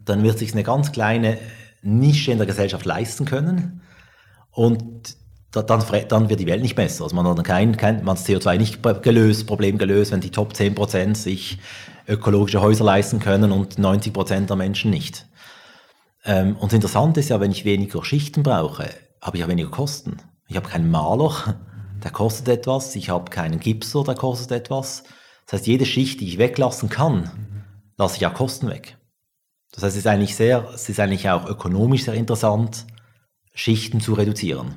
dann wird sich eine ganz kleine Nische in der Gesellschaft leisten können und dann, dann wird die Welt nicht besser. Also man hat kein, kein man das CO2 nicht gelöst, Problem gelöst, wenn die Top 10% sich ökologische Häuser leisten können und 90% der Menschen nicht. Ähm, und interessant ist ja, wenn ich weniger Schichten brauche, habe ich auch weniger Kosten. Ich habe keinen Maler, der kostet etwas. Ich habe keinen Gipser, der kostet etwas. Das heißt, jede Schicht, die ich weglassen kann, lasse ich auch Kosten weg. Das heißt, es ist eigentlich sehr, es ist eigentlich auch ökonomisch sehr interessant, Schichten zu reduzieren.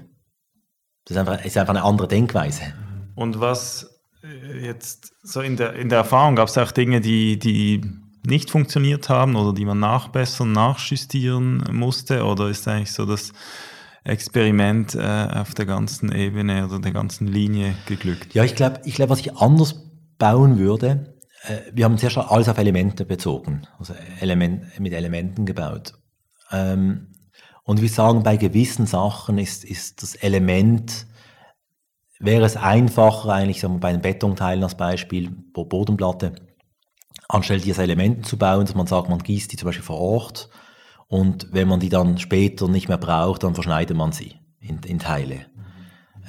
Das ist einfach, ist einfach eine andere Denkweise. Und was äh, jetzt so in der, in der Erfahrung gab es auch Dinge, die, die nicht funktioniert haben oder die man nachbessern, nachjustieren musste? Oder ist eigentlich so das Experiment äh, auf der ganzen Ebene oder der ganzen Linie geglückt? Ja, ich glaube, ich glaub, was ich anders bauen würde, äh, wir haben stark alles auf Elemente bezogen, also Element, mit Elementen gebaut. Ähm, und wir sagen, bei gewissen Sachen ist, ist das Element, wäre es einfacher, eigentlich sagen wir, bei den Betonteilen als Beispiel, pro Bodenplatte, anstelle diese Elementen zu bauen, dass man sagt, man gießt die zum Beispiel vor Ort und wenn man die dann später nicht mehr braucht, dann verschneidet man sie in, in Teile.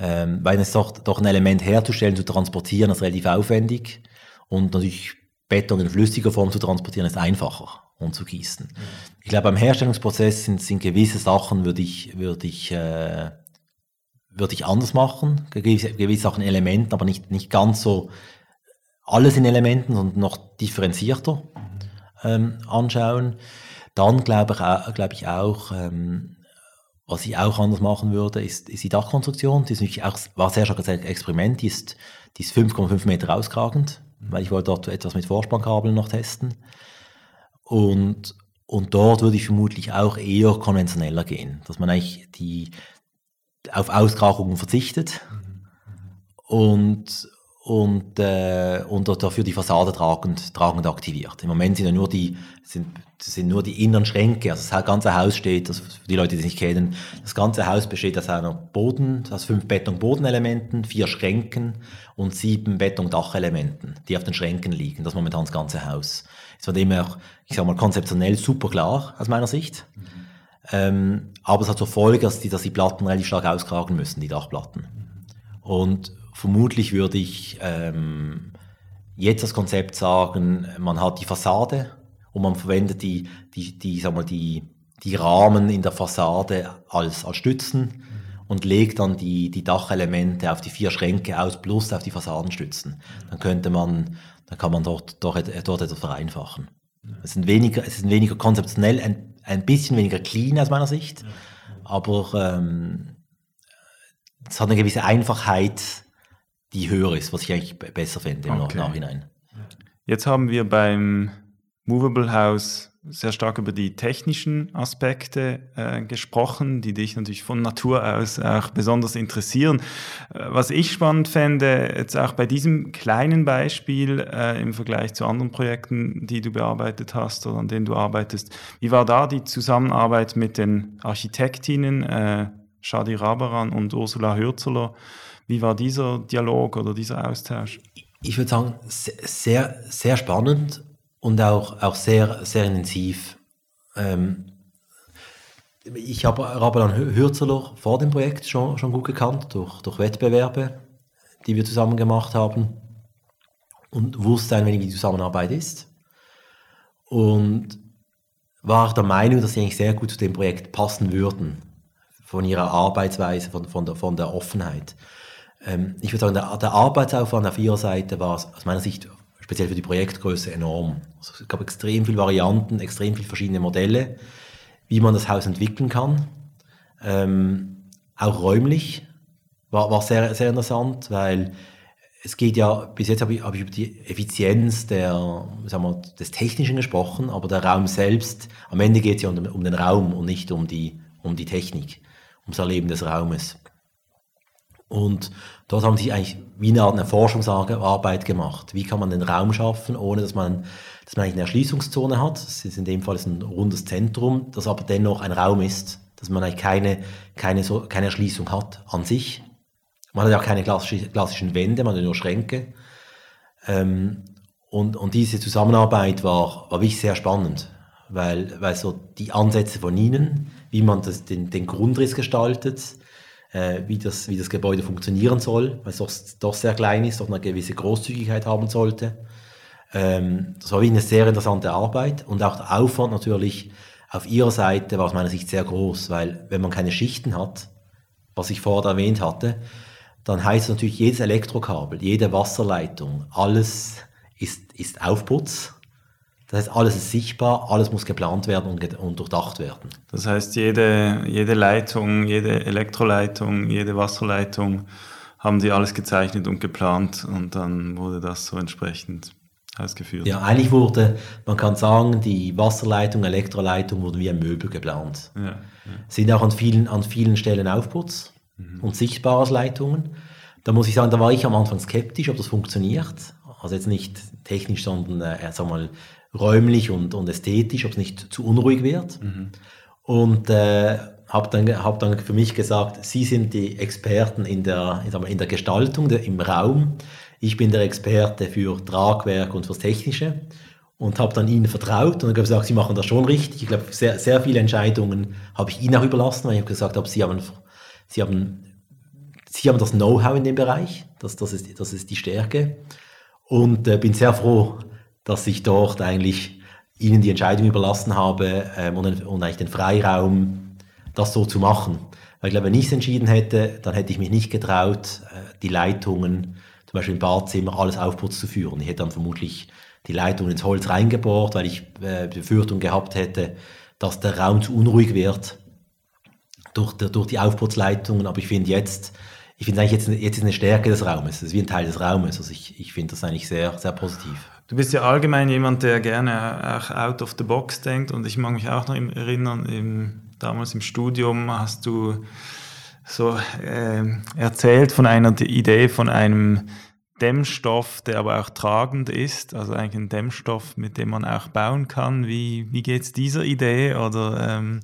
Ähm, weil es doch, doch ein Element herzustellen, zu transportieren, ist relativ aufwendig und natürlich Beton in flüssiger Form zu transportieren, ist einfacher und zu gießen. Ich glaube, beim Herstellungsprozess sind, sind gewisse Sachen, würde ich, würde ich, äh, würde ich anders machen. Gewisse, gewisse Sachen Elementen, aber nicht, nicht ganz so alles in Elementen, sondern noch differenzierter ähm, anschauen. Dann glaube ich, glaube ich auch, ähm, was ich auch anders machen würde, ist, ist die Dachkonstruktion. Die ist natürlich auch, war sehr stark ein Experiment, die ist, die ist 5,5 Meter auskragend, weil ich wollte dort etwas mit Vorspannkabeln noch testen. Und, und dort würde ich vermutlich auch eher konventioneller gehen, dass man eigentlich die, auf Ausgrabungen verzichtet und, und, äh, und dafür die Fassade tragend, tragend aktiviert. Im Moment sind ja nur die, sind, sind nur die inneren Schränke, also das ganze Haus steht, das für die Leute, die es nicht kennen, das ganze Haus besteht aus einer Boden, aus fünf Beton-Bodenelementen, vier Schränken und sieben Beton-Dachelementen, die auf den Schränken liegen. Das ist momentan das ganze Haus. Ist von dem her, ich sag mal, konzeptionell super klar aus meiner Sicht. Mhm. Ähm, aber es hat zur Folge, dass die, dass die Platten relativ stark auskragen müssen, die Dachplatten. Und vermutlich würde ich ähm, jetzt das Konzept sagen, man hat die Fassade und man verwendet die, die, die, sag mal, die, die Rahmen in der Fassade als, als Stützen und legt dann die, die Dachelemente auf die vier Schränke aus plus auf die Fassadenstützen. Dann könnte man dann kann man dort, dort, dort etwas vereinfachen. Es sind weniger, es ist weniger konzeptionell, ein, ein bisschen weniger clean aus meiner Sicht, aber ähm, es hat eine gewisse Einfachheit, die höher ist, was ich eigentlich besser finde im okay. Nachhinein. Jetzt haben wir beim Movable House sehr stark über die technischen Aspekte äh, gesprochen, die dich natürlich von Natur aus auch besonders interessieren. Äh, was ich spannend fände, jetzt auch bei diesem kleinen Beispiel äh, im Vergleich zu anderen Projekten, die du bearbeitet hast oder an denen du arbeitest, wie war da die Zusammenarbeit mit den Architektinnen äh, Shadi Rabaran und Ursula Hürzeler? Wie war dieser Dialog oder dieser Austausch? Ich würde sagen, sehr, sehr spannend und auch, auch sehr, sehr intensiv. Ähm, ich habe Rabelan Hürzeler vor dem Projekt schon, schon gut gekannt, durch, durch Wettbewerbe, die wir zusammen gemacht haben und wusste ein wenig, wie die Zusammenarbeit ist. Und war der Meinung, dass sie eigentlich sehr gut zu dem Projekt passen würden, von ihrer Arbeitsweise, von, von, der, von der Offenheit. Ähm, ich würde sagen, der, der Arbeitsaufwand auf ihrer Seite war aus meiner Sicht speziell für die Projektgröße enorm. Also es gab extrem viele Varianten, extrem viele verschiedene Modelle, wie man das Haus entwickeln kann. Ähm, auch räumlich war, war sehr, sehr interessant, weil es geht ja, bis jetzt habe ich, habe ich über die Effizienz der, sagen wir, des Technischen gesprochen, aber der Raum selbst, am Ende geht es ja um, um, den Raum und nicht um die, um die Technik, ums Erleben des Raumes. Und dort haben sie eigentlich wie eine Art eine Forschungsarbeit gemacht. Wie kann man den Raum schaffen, ohne dass man, dass man eigentlich eine Erschließungszone hat. Das ist in dem Fall ein rundes Zentrum, das aber dennoch ein Raum ist, dass man eigentlich keine, keine, so, keine Erschließung hat an sich. Man hat ja auch keine klassischen Wände, man hat nur Schränke. Ähm, und, und diese Zusammenarbeit war, war wirklich sehr spannend, weil, weil so die Ansätze von ihnen, wie man das, den, den Grundriss gestaltet, äh, wie, das, wie das Gebäude funktionieren soll, weil es doch, doch sehr klein ist, doch eine gewisse Großzügigkeit haben sollte. Ähm, das war eine sehr interessante Arbeit und auch der Aufwand natürlich auf ihrer Seite war aus meiner Sicht sehr groß, weil wenn man keine Schichten hat, was ich vorher erwähnt hatte, dann heißt es natürlich jedes Elektrokabel, jede Wasserleitung, alles ist, ist Aufputz. Das heißt, alles ist sichtbar, alles muss geplant werden und, und durchdacht werden. Das heißt, jede, jede Leitung, jede Elektroleitung, jede Wasserleitung haben die alles gezeichnet und geplant und dann wurde das so entsprechend ausgeführt. Ja, eigentlich wurde, man kann sagen, die Wasserleitung, Elektroleitung wurden wie ein Möbel geplant. Ja, ja. Sind auch an vielen, an vielen Stellen Aufputz mhm. und sichtbare Leitungen. Da muss ich sagen, da war ich am Anfang skeptisch, ob das funktioniert. Also jetzt nicht technisch, sondern äh, sag mal, räumlich und, und ästhetisch, ob es nicht zu unruhig wird. Mhm. Und äh, habe dann, hab dann für mich gesagt, Sie sind die Experten in der, mal, in der Gestaltung, der, im Raum. Ich bin der Experte für Tragwerk und fürs Technische und habe dann ihnen vertraut und habe gesagt, sie machen das schon richtig. Ich glaube, sehr, sehr viele Entscheidungen habe ich ihnen auch überlassen, weil ich habe gesagt habe, sie haben, sie haben, sie haben das Know-how in dem Bereich, das, das, ist, das ist die Stärke. Und äh, bin sehr froh, dass ich dort eigentlich ihnen die Entscheidung überlassen habe ähm, und, und, eigentlich den Freiraum, das so zu machen. Weil ich glaube, wenn ich es entschieden hätte, dann hätte ich mich nicht getraut, äh, die Leitungen, zum Beispiel im Badzimmer, alles aufputz zu führen. Ich hätte dann vermutlich die Leitung ins Holz reingebohrt, weil ich äh, Befürchtung gehabt hätte, dass der Raum zu unruhig wird durch, durch die Aufputzleitungen. Aber ich finde jetzt, ich finde eigentlich jetzt, jetzt ist eine Stärke des Raumes. Es ist wie ein Teil des Raumes. Also ich, ich finde das eigentlich sehr, sehr positiv. Du bist ja allgemein jemand, der gerne auch out of the box denkt. Und ich mag mich auch noch erinnern, im, damals im Studium hast du so äh, erzählt von einer Idee von einem Dämmstoff, der aber auch tragend ist, also eigentlich ein Dämmstoff, mit dem man auch bauen kann. Wie, wie geht es dieser Idee oder ähm,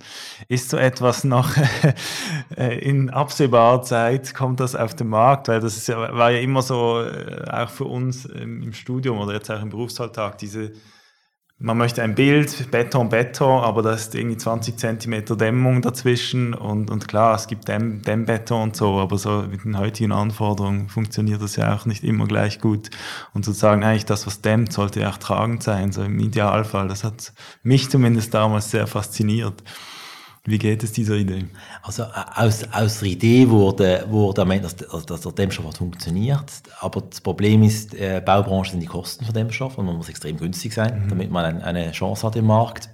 ist so etwas noch *laughs* äh, in absehbarer Zeit, kommt das auf den Markt? Weil das ja, war ja immer so, äh, auch für uns im Studium oder jetzt auch im Berufsalltag, diese man möchte ein Bild, Beton, Beton, aber da ist irgendwie 20 Zentimeter Dämmung dazwischen und, und klar, es gibt Dämm, Dämmbeton und so, aber so mit den heutigen Anforderungen funktioniert das ja auch nicht immer gleich gut. Und sozusagen eigentlich das, was dämmt, sollte ja auch tragend sein, so im Idealfall. Das hat mich zumindest damals sehr fasziniert. Wie geht es dieser Idee? Also aus, aus der Idee wurde, wurde dass, dass der Dämmstoff funktioniert, aber das Problem ist, äh, Baubranche sind die Kosten für Dämmstoff und man muss extrem günstig sein, mhm. damit man ein, eine Chance hat im Markt.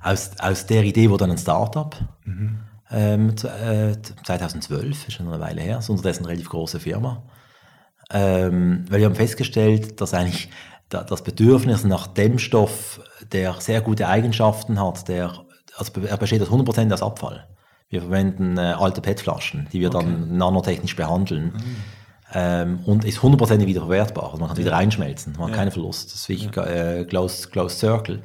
Aus, aus der Idee wurde dann ein Startup. Mhm. Ähm, äh, 2012, ist schon eine Weile her, ist unterdessen eine relativ große Firma. Ähm, weil wir haben festgestellt, dass eigentlich das Bedürfnis nach Dämmstoff, der sehr gute Eigenschaften hat, der also er besteht aus 100% aus Abfall. Wir verwenden äh, alte PET-Flaschen, die wir okay. dann nanotechnisch behandeln. Mhm. Ähm, und ist 100% wiederverwertbar. Also man kann ja. wieder reinschmelzen, man hat ja. keinen Verlust. Das ist wie ja. äh, closed, closed Circle.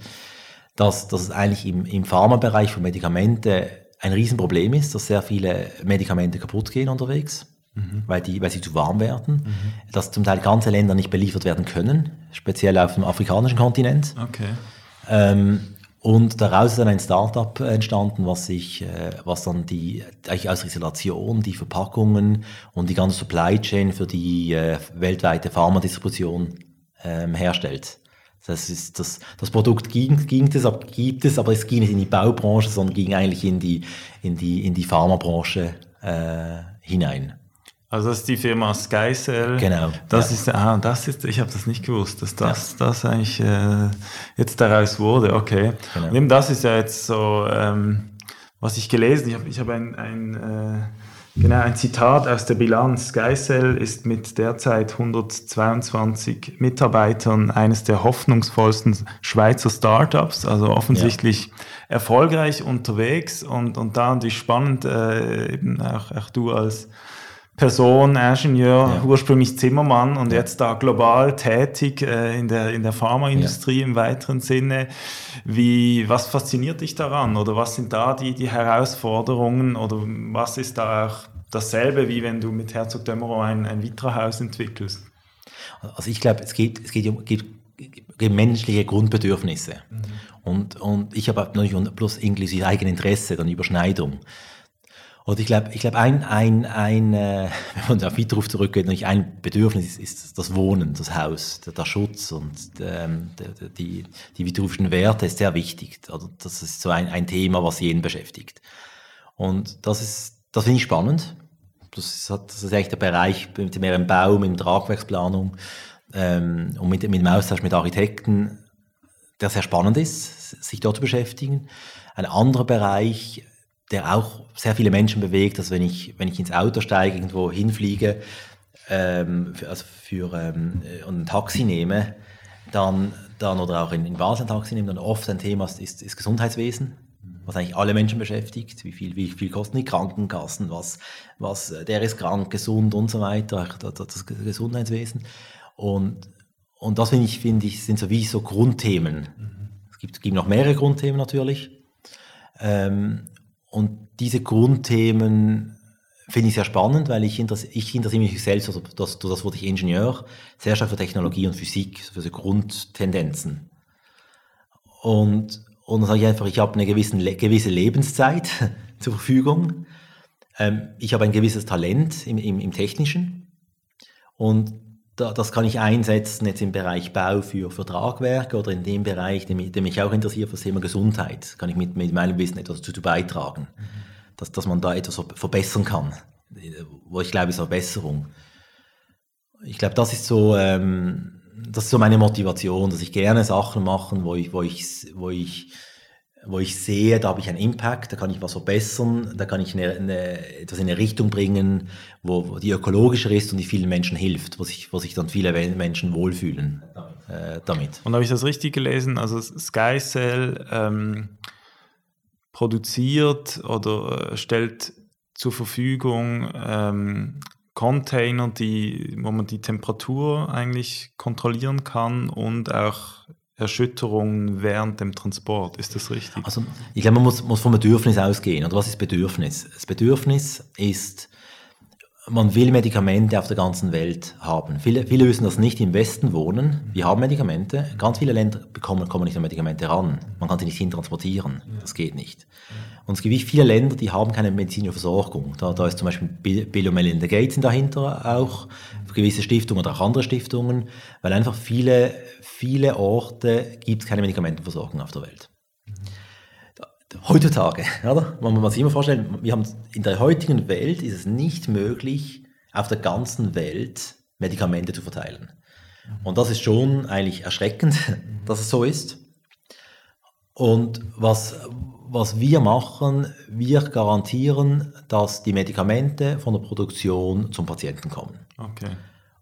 Dass, dass es eigentlich im, im Pharmabereich für Medikamente ein Riesenproblem ist, dass sehr viele Medikamente kaputt gehen unterwegs. Mhm. Weil, die, weil sie zu warm werden, mhm. dass zum Teil ganze Länder nicht beliefert werden können, speziell auf dem afrikanischen Kontinent. Okay. Ähm, und daraus ist dann ein Startup entstanden, was sich, äh, was dann die, eigentlich aus Isolation, die Verpackungen und die ganze Supply Chain für die äh, weltweite Pharmadistribution ähm, herstellt. Das ist das, das Produkt ging, ging es, gibt es, aber es ging nicht in die Baubranche, sondern ging eigentlich in die, in die, in die Pharmabranche äh, hinein. Also das ist die Firma SkyCell. Genau. Das ja. ist, ah, das ist, ich habe das nicht gewusst, dass das, ja. das eigentlich äh, jetzt daraus wurde. Okay. Genau. Und eben das ist ja jetzt so, ähm, was ich gelesen. Ich habe, ich habe ein, ein äh, genau ein Zitat aus der Bilanz. SkyCell ist mit derzeit 122 Mitarbeitern eines der hoffnungsvollsten Schweizer Startups. Also offensichtlich ja. erfolgreich unterwegs und und da natürlich spannend äh, eben auch, auch du als Person, Ingenieur, ja. ursprünglich Zimmermann und jetzt da global tätig äh, in der, in der Pharmaindustrie ja. im weiteren Sinne. Wie, was fasziniert dich daran oder was sind da die, die Herausforderungen oder was ist da auch dasselbe, wie wenn du mit Herzog Dömerow ein, ein Vitra-Haus entwickelst? Also ich glaube, es geht, es geht um, geht, um menschliche Grundbedürfnisse. Mhm. Und, und ich habe natürlich bloß inklusive Eigeninteresse, dann Überschneidung. Und ich glaube, ich glaube, ein, ein, ein, äh, *laughs* wenn man auf Widerruf zurückgeht, ein Bedürfnis ist, ist das Wohnen, das Haus, der, der Schutz und ähm, der, die, die widerrufischen Werte ist sehr wichtig. Also das ist so ein, ein Thema, was jeden beschäftigt. Und das ist, das finde ich spannend. Das ist, das ist eigentlich der Bereich mit im Bau, mit der Tragwerksplanung ähm, und mit, mit dem Austausch mit Architekten, der sehr spannend ist, sich dort zu beschäftigen. Ein anderer Bereich, der auch sehr viele Menschen bewegt, dass wenn ich, wenn ich ins Auto steige, irgendwo hinfliege, ähm, für, also für ähm, ein Taxi nehme, dann, dann oder auch in, in Basel ein Taxi nehme, dann oft ein Thema ist, ist, ist Gesundheitswesen, was eigentlich alle Menschen beschäftigt. Wie viel, wie viel kosten die Krankenkassen, was, was, der ist krank, gesund und so weiter, das, das Gesundheitswesen. Und, und das finde ich, finde ich, sind so wie so Grundthemen. Mhm. Es gibt, gibt noch mehrere Grundthemen natürlich. Ähm, und diese Grundthemen finde ich sehr spannend, weil ich, ich interessiere mich selbst, also das, das wurde ich Ingenieur, sehr stark für Technologie und Physik, für so Grundtendenzen. Und, und dann sage ich einfach, ich habe eine gewisse, gewisse Lebenszeit *laughs* zur Verfügung. Ähm, ich habe ein gewisses Talent im, im, im Technischen. Und das kann ich einsetzen jetzt im Bereich Bau für, für Tragwerke oder in dem Bereich, mich, der mich auch interessiert, für das Thema Gesundheit, kann ich mit, mit meinem Wissen etwas dazu beitragen, mhm. dass, dass man da etwas verbessern kann, wo ich glaube, es ist Verbesserung. Ich glaube, das ist so, ähm, das ist so meine Motivation, dass ich gerne Sachen mache, wo ich, wo ich, wo ich wo ich sehe, da habe ich einen Impact, da kann ich was verbessern, da kann ich eine, eine, etwas in eine Richtung bringen, wo, wo die ökologischer ist und die vielen Menschen hilft, wo sich, wo sich dann viele Menschen wohlfühlen äh, damit. Und habe ich das richtig gelesen? Also SkyCell ähm, produziert oder äh, stellt zur Verfügung ähm, Container, die, wo man die Temperatur eigentlich kontrollieren kann und auch Erschütterungen während dem Transport. Ist das richtig? Also ich glaube, man muss, muss vom Bedürfnis ausgehen. Oder was ist Bedürfnis? Das Bedürfnis ist, man will Medikamente auf der ganzen Welt haben. Viele, viele wissen das nicht im Westen wohnen. Wir haben Medikamente. Ganz viele Länder bekommen, kommen nicht an Medikamente ran. Man kann sie nicht hintransportieren. Das geht nicht. Und es gibt viele Länder, die haben keine medizinische Versorgung. Da, da ist zum Beispiel Bill und Melinda Gates dahinter auch, gewisse Stiftungen oder auch andere Stiftungen, weil einfach viele, viele Orte gibt es keine Medikamentenversorgung auf der Welt. Heutzutage, oder? Man muss sich immer vorstellen, wir haben in der heutigen Welt ist es nicht möglich, auf der ganzen Welt Medikamente zu verteilen. Und das ist schon eigentlich erschreckend, *laughs* dass es so ist. Und was, was wir machen, wir garantieren, dass die Medikamente von der Produktion zum Patienten kommen. Okay.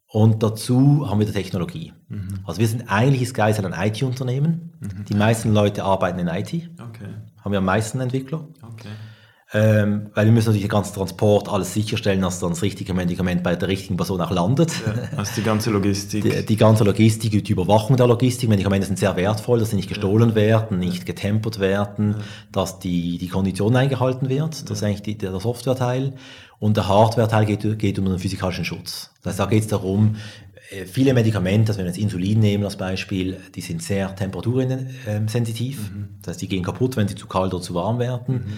Und dazu haben wir die Technologie. Mhm. Also wir sind eigentlich ist Geisel ein IT-Unternehmen. Mhm. Die meisten Leute arbeiten in IT. Okay. Haben wir am meisten Entwickler. Okay. Ähm, weil wir müssen natürlich den ganzen Transport alles sicherstellen, dass dann das richtige Medikament bei der richtigen Person auch landet. Ja, also die ganze Logistik. Die, die, ganze Logistik, die Überwachung der Logistik. Medikamente sind sehr wertvoll, dass sie nicht gestohlen ja. werden, nicht getempert werden, ja. dass die, die Kondition eingehalten wird. Das ist eigentlich die, der Software-Teil. Und der Hardware-Teil geht, geht um den physikalischen Schutz. Das heißt, da geht es darum, äh, viele Medikamente, also wenn wir jetzt Insulin nehmen als Beispiel, die sind sehr temperatursensitiv. Mhm. Das heißt, die gehen kaputt, wenn sie zu kalt oder zu warm werden. Mhm.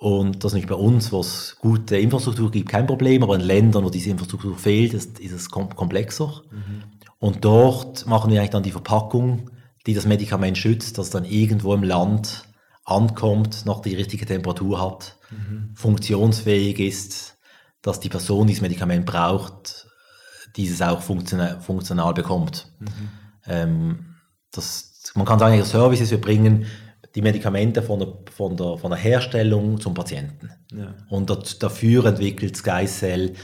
Und das nicht bei uns, wo es gute Infrastruktur gibt, kein Problem, aber in Ländern, wo diese Infrastruktur fehlt, ist, ist es komplexer. Mhm. Und dort machen wir eigentlich dann die Verpackung, die das Medikament schützt, dass dann irgendwo im Land ankommt, noch die richtige Temperatur hat, mhm. funktionsfähig ist, dass die Person, die das Medikament braucht, dieses auch funktional, funktional bekommt. Mhm. Ähm, das, man kann sagen, der Services, wir bringen die Medikamente von der, von der, von der Herstellung zum Patienten. Ja. Und dafür entwickelt SkyCell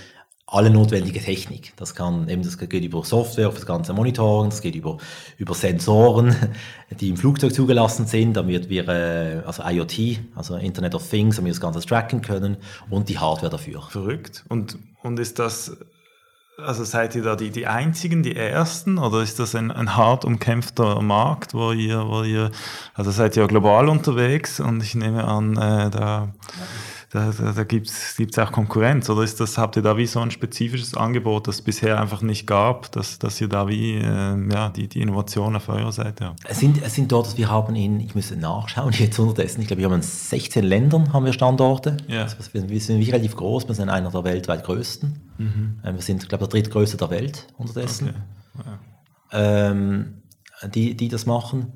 alle notwendige Technik. Das kann eben, das geht über Software für das ganze Monitoring, das geht über, über Sensoren, *laughs* die im Flugzeug zugelassen sind, damit wir, äh, also IoT, also Internet of Things, damit wir das Ganze tracken können und die Hardware dafür. Verrückt. Und, und ist das, also seid ihr da die, die einzigen, die ersten, oder ist das ein, ein hart umkämpfter Markt, wo ihr, wo ihr, also seid ihr global unterwegs und ich nehme an, äh, da, da, da, da gibt es auch Konkurrenz oder ist das, habt ihr da wie so ein spezifisches Angebot, das es bisher einfach nicht gab, dass, dass ihr da wie äh, ja, die, die Innovation auf eurer Seite habt? Es sind, es sind dort, wir haben in, ich müsste nachschauen, *laughs* jetzt unterdessen, ich glaube, wir haben in 16 Ländern haben wir Standorte. Ja. Also wir, sind relativ groß, wir sind einer der weltweit größten. Mhm. Ähm, Wir sind, glaube ich, der drittgrößte der Welt unterdessen. Okay. Ja. ähm, die, die das machen.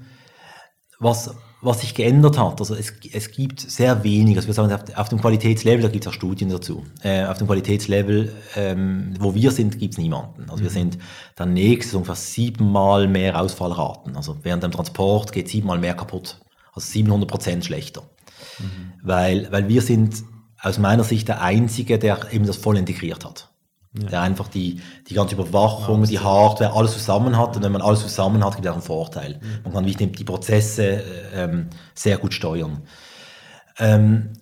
Was, was sich geändert hat, also es, es gibt sehr wenig, also wir sagen, auf, auf dem Qualitätslevel, da gibt es auch Studien dazu, äh, auf dem Qualitätslevel, ähm, wo wir sind, gibt es niemanden. Also wir sind dann nächstes ungefähr siebenmal mehr Ausfallraten. Also während dem Transport geht siebenmal mehr kaputt. Also 700 Prozent schlechter. Weil, weil wir sind aus meiner Sicht der Einzige, der eben das voll integriert hat. Der einfach die, die ganze Überwachung, die Hardware, alles zusammen hat. Und wenn man alles zusammen hat, gibt es auch einen Vorteil. Man kann wirklich die Prozesse ähm, sehr gut steuern. Ähm,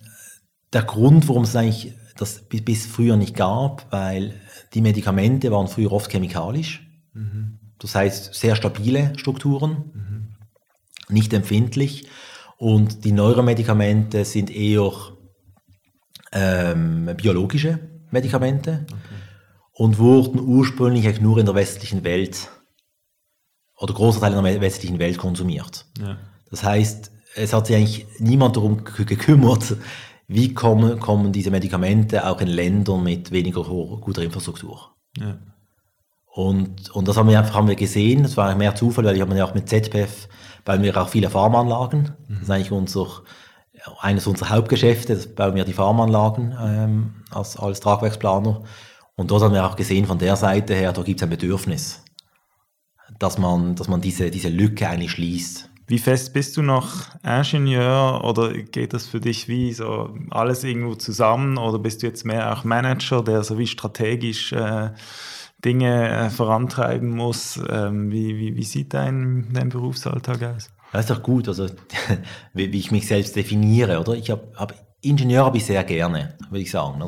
der Grund, warum es eigentlich das bis, früher nicht gab, weil die Medikamente waren früher oft chemikalisch. Das heißt, sehr stabile Strukturen, nicht empfindlich. Und die Neuromedikamente sind eher ähm, biologische Medikamente und wurden ursprünglich eigentlich nur in der westlichen Welt oder großer Teil in der westlichen Welt konsumiert. Ja. Das heißt, es hat sich eigentlich niemand darum ge- gekümmert, wie kommen, kommen diese Medikamente auch in Ländern mit weniger guter Infrastruktur. Ja. Und, und das haben wir einfach haben wir gesehen, das war mehr Zufall, weil ich habe ja auch mit ZPF, bauen wir auch viele Farmanlagen. Das ist eigentlich unser, eines unserer Hauptgeschäfte, das bauen wir die Farmanlagen ähm, als, als Tragwerksplaner. Und dort haben wir auch gesehen, von der Seite her, da gibt es ein Bedürfnis, dass man, dass man diese, diese Lücke eigentlich schließt. Wie fest bist du noch Ingenieur oder geht das für dich wie so alles irgendwo zusammen oder bist du jetzt mehr auch Manager, der so wie strategisch äh, Dinge äh, vorantreiben muss? Ähm, wie, wie, wie sieht dein, dein Berufsalltag aus? Das ist doch gut, also *laughs* wie, ich mich selbst definiere, oder? Ich habe hab, Ingenieur habe ich sehr gerne, würde ich sagen.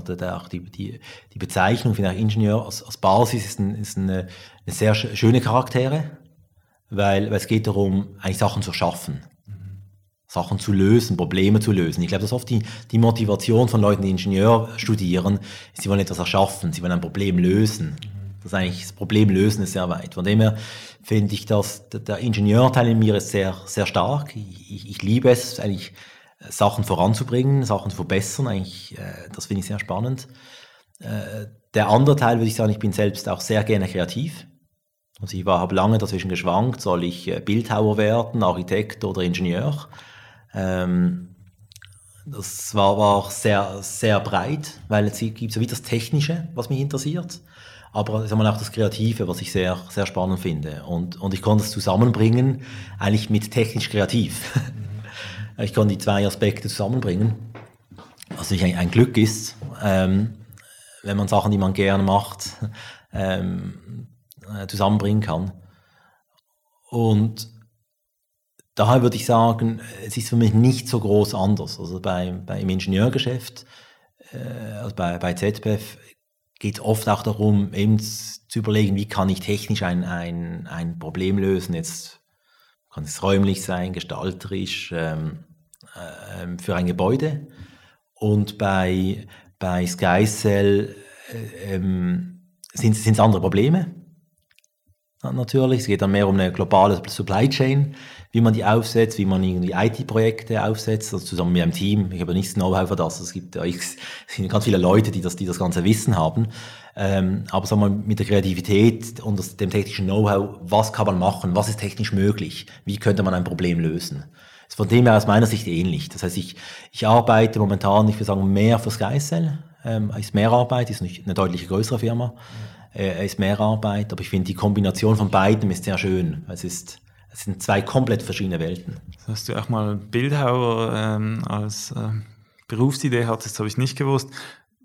Die, die, die Bezeichnung finde ich Ingenieur als, als Basis ist, ein, ist eine, eine sehr sch- schöne Charaktere, weil, weil es geht darum, eigentlich Sachen zu schaffen. Sachen zu lösen, Probleme zu lösen. Ich glaube, das ist oft die, die Motivation von Leuten, die Ingenieur studieren, ist, sie wollen etwas erschaffen, sie wollen ein Problem lösen. Das ist eigentlich, das Problem lösen ist sehr weit. Von dem her finde ich, dass der- Ingenieurteil in mir ist sehr, sehr stark. Ich, ich, ich liebe es, eigentlich Sachen voranzubringen, Sachen zu verbessern. Eigentlich, äh, das finde ich sehr spannend. Äh, der andere Teil würde ich sagen, ich bin selbst auch sehr gerne kreativ. Also ich habe lange dazwischen geschwankt, soll ich äh, Bildhauer werden, Architekt oder Ingenieur. Ähm, das war, war auch sehr, sehr breit, weil es gibt so wie das Technische, was mich interessiert, aber sagen wir auch das Kreative, was ich sehr, sehr spannend finde. Und, und ich konnte es zusammenbringen, eigentlich mit technisch-kreativ. *laughs* ich konnte die zwei Aspekte zusammenbringen, was natürlich ein, ein Glück ist, ähm, wenn man Sachen, die man gerne macht, ähm, äh, zusammenbringen kann. Und daher würde ich sagen, es ist für mich nicht so groß anders. Also bei, bei im Ingenieurgeschäft, äh, also bei, bei ZPF, geht es oft auch darum, eben zu überlegen, wie kann ich technisch ein, ein, ein Problem lösen. Jetzt kann es räumlich sein, gestalterisch, ähm, ähm, für ein Gebäude. Und bei, bei SkyCell äh, ähm, sind es andere Probleme. Natürlich. Es geht dann mehr um eine globale Supply Chain, wie man die aufsetzt, wie man irgendwie IT-Projekte aufsetzt, also zusammen mit einem Team. Ich habe nicht das Know-how für das. Es gibt ja es sind ganz viele Leute, die das, die das ganze Wissen haben. Ähm, aber sagen wir mit der Kreativität und dem technischen Know-how, was kann man machen? Was ist technisch möglich? Wie könnte man ein Problem lösen? Ist von dem her aus meiner Sicht ähnlich. Das heißt, ich, ich arbeite momentan, ich würde sagen, mehr für SkyCell. Ähm, ist mehr Arbeit, ist nicht eine deutlich größere Firma. Äh, ist mehr Arbeit, aber ich finde die Kombination von beiden ist sehr schön. Es ist, es sind zwei komplett verschiedene Welten. Dass du auch mal Bildhauer ähm, als äh, Berufsidee hattest, habe ich nicht gewusst.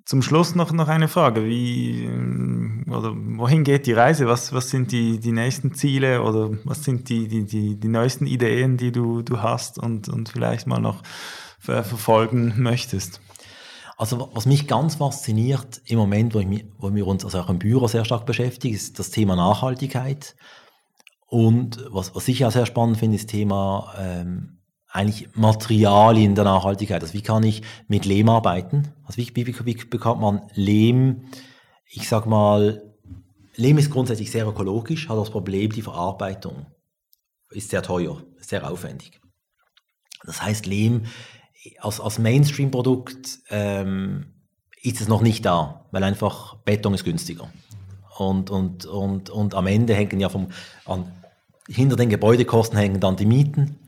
Zum Schluss noch, noch eine Frage. Wie, äh, oder wohin geht die Reise? Was, was sind die, die nächsten Ziele oder was sind die, die, die, die neuesten Ideen, die du, du hast und, und vielleicht mal noch verfolgen möchtest? Also was mich ganz fasziniert im Moment, wo, mich, wo wir uns also auch im Büro sehr stark beschäftigen, ist das Thema Nachhaltigkeit. Und was, was ich ja sehr spannend finde, ist das Thema ähm, eigentlich Materialien der Nachhaltigkeit. Also wie kann ich mit Lehm arbeiten? Also wie, wie, wie bekommt man Lehm? Ich sag mal, Lehm ist grundsätzlich sehr ökologisch, hat das Problem, die Verarbeitung ist sehr teuer, sehr aufwendig. Das heißt, Lehm als, als Mainstream-Produkt ähm, ist es noch nicht da, weil einfach Beton ist günstiger. Und, und, und, und am Ende hängen ja vom, an, hinter den Gebäudekosten hängen dann die Mieten.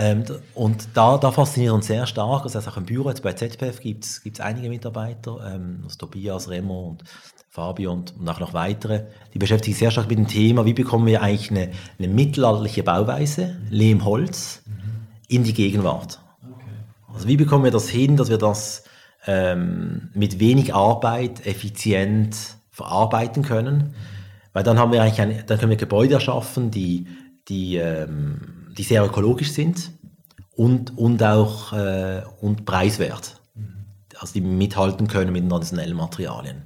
Ähm, und da, da fasziniert uns sehr stark, also auch im Büro, jetzt bei ZPF gibt es einige Mitarbeiter, ähm, also Tobias, Remo und Fabio und, und, auch noch weitere, die beschäftigen sich sehr stark mit dem Thema, wie bekommen wir eigentlich eine, eine mittelalterliche Bauweise, Lehmholz, mhm. in die Gegenwart. Okay. Also wie bekommen wir das hin, dass wir das ähm, mit wenig Arbeit effizient verarbeiten können, mhm. weil dann haben wir eigentlich eine, dann können wir Gebäude erschaffen, die, die ähm, die sehr ökologisch sind und, und auch äh, und preiswert. Also die mithalten können mit den traditionellen Materialien.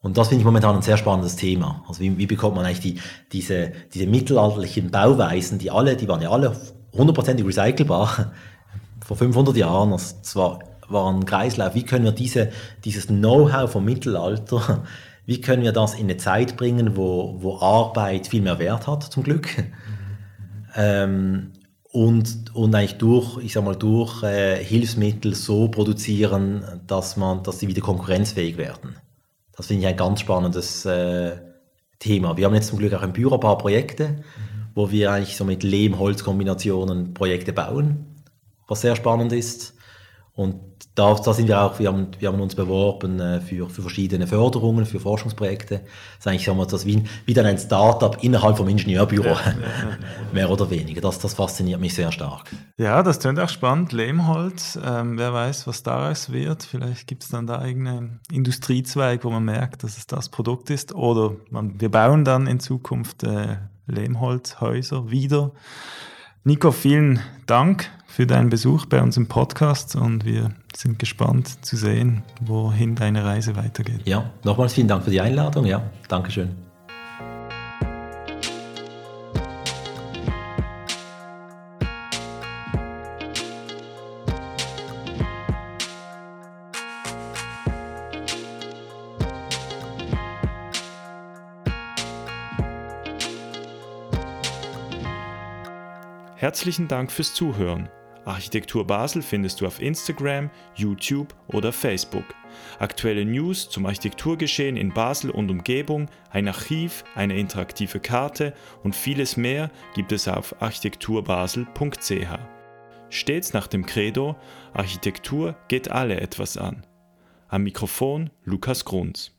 Und das finde ich momentan ein sehr spannendes Thema. Also wie, wie bekommt man eigentlich die, diese, diese mittelalterlichen Bauweisen, die alle, die waren ja alle hundertprozentig recycelbar *laughs* vor 500 Jahren. Also zwar war ein Kreislauf. Wie können wir diese, dieses Know-how vom Mittelalter, *laughs* wie können wir das in eine Zeit bringen, wo, wo Arbeit viel mehr Wert hat, zum Glück? Ähm, und, und eigentlich durch, ich sag mal, durch äh, Hilfsmittel so produzieren, dass man, dass sie wieder konkurrenzfähig werden. Das finde ich ein ganz spannendes äh, Thema. Wir haben jetzt zum Glück auch im Büro ein paar Projekte, wo wir eigentlich so mit Lehm-Holz-Kombinationen Projekte bauen, was sehr spannend ist. Und da, da sind wir auch, wir haben, wir haben uns beworben äh, für, für verschiedene Förderungen, für Forschungsprojekte. Das ist eigentlich, sagen wir, das wie, wie dann ein Startup innerhalb vom Ingenieurbüro, ja, ja, *laughs* ja, mehr oder weniger. Das, das fasziniert mich sehr stark. Ja, das klingt auch spannend. Lehmholz, ähm, wer weiß, was daraus wird. Vielleicht gibt es dann da irgendeinen Industriezweig, wo man merkt, dass es das Produkt ist. Oder man, wir bauen dann in Zukunft äh, Lehmholzhäuser wieder. Nico, vielen Dank für deinen Besuch bei uns im Podcast und wir sind gespannt zu sehen, wohin deine Reise weitergeht. Ja, nochmals vielen Dank für die Einladung. Ja, Dankeschön. Herzlichen Dank fürs Zuhören. Architektur Basel findest du auf Instagram, YouTube oder Facebook. Aktuelle News zum Architekturgeschehen in Basel und Umgebung, ein Archiv, eine interaktive Karte und vieles mehr gibt es auf architekturbasel.ch. Stets nach dem Credo, Architektur geht alle etwas an. Am Mikrofon Lukas Grunz.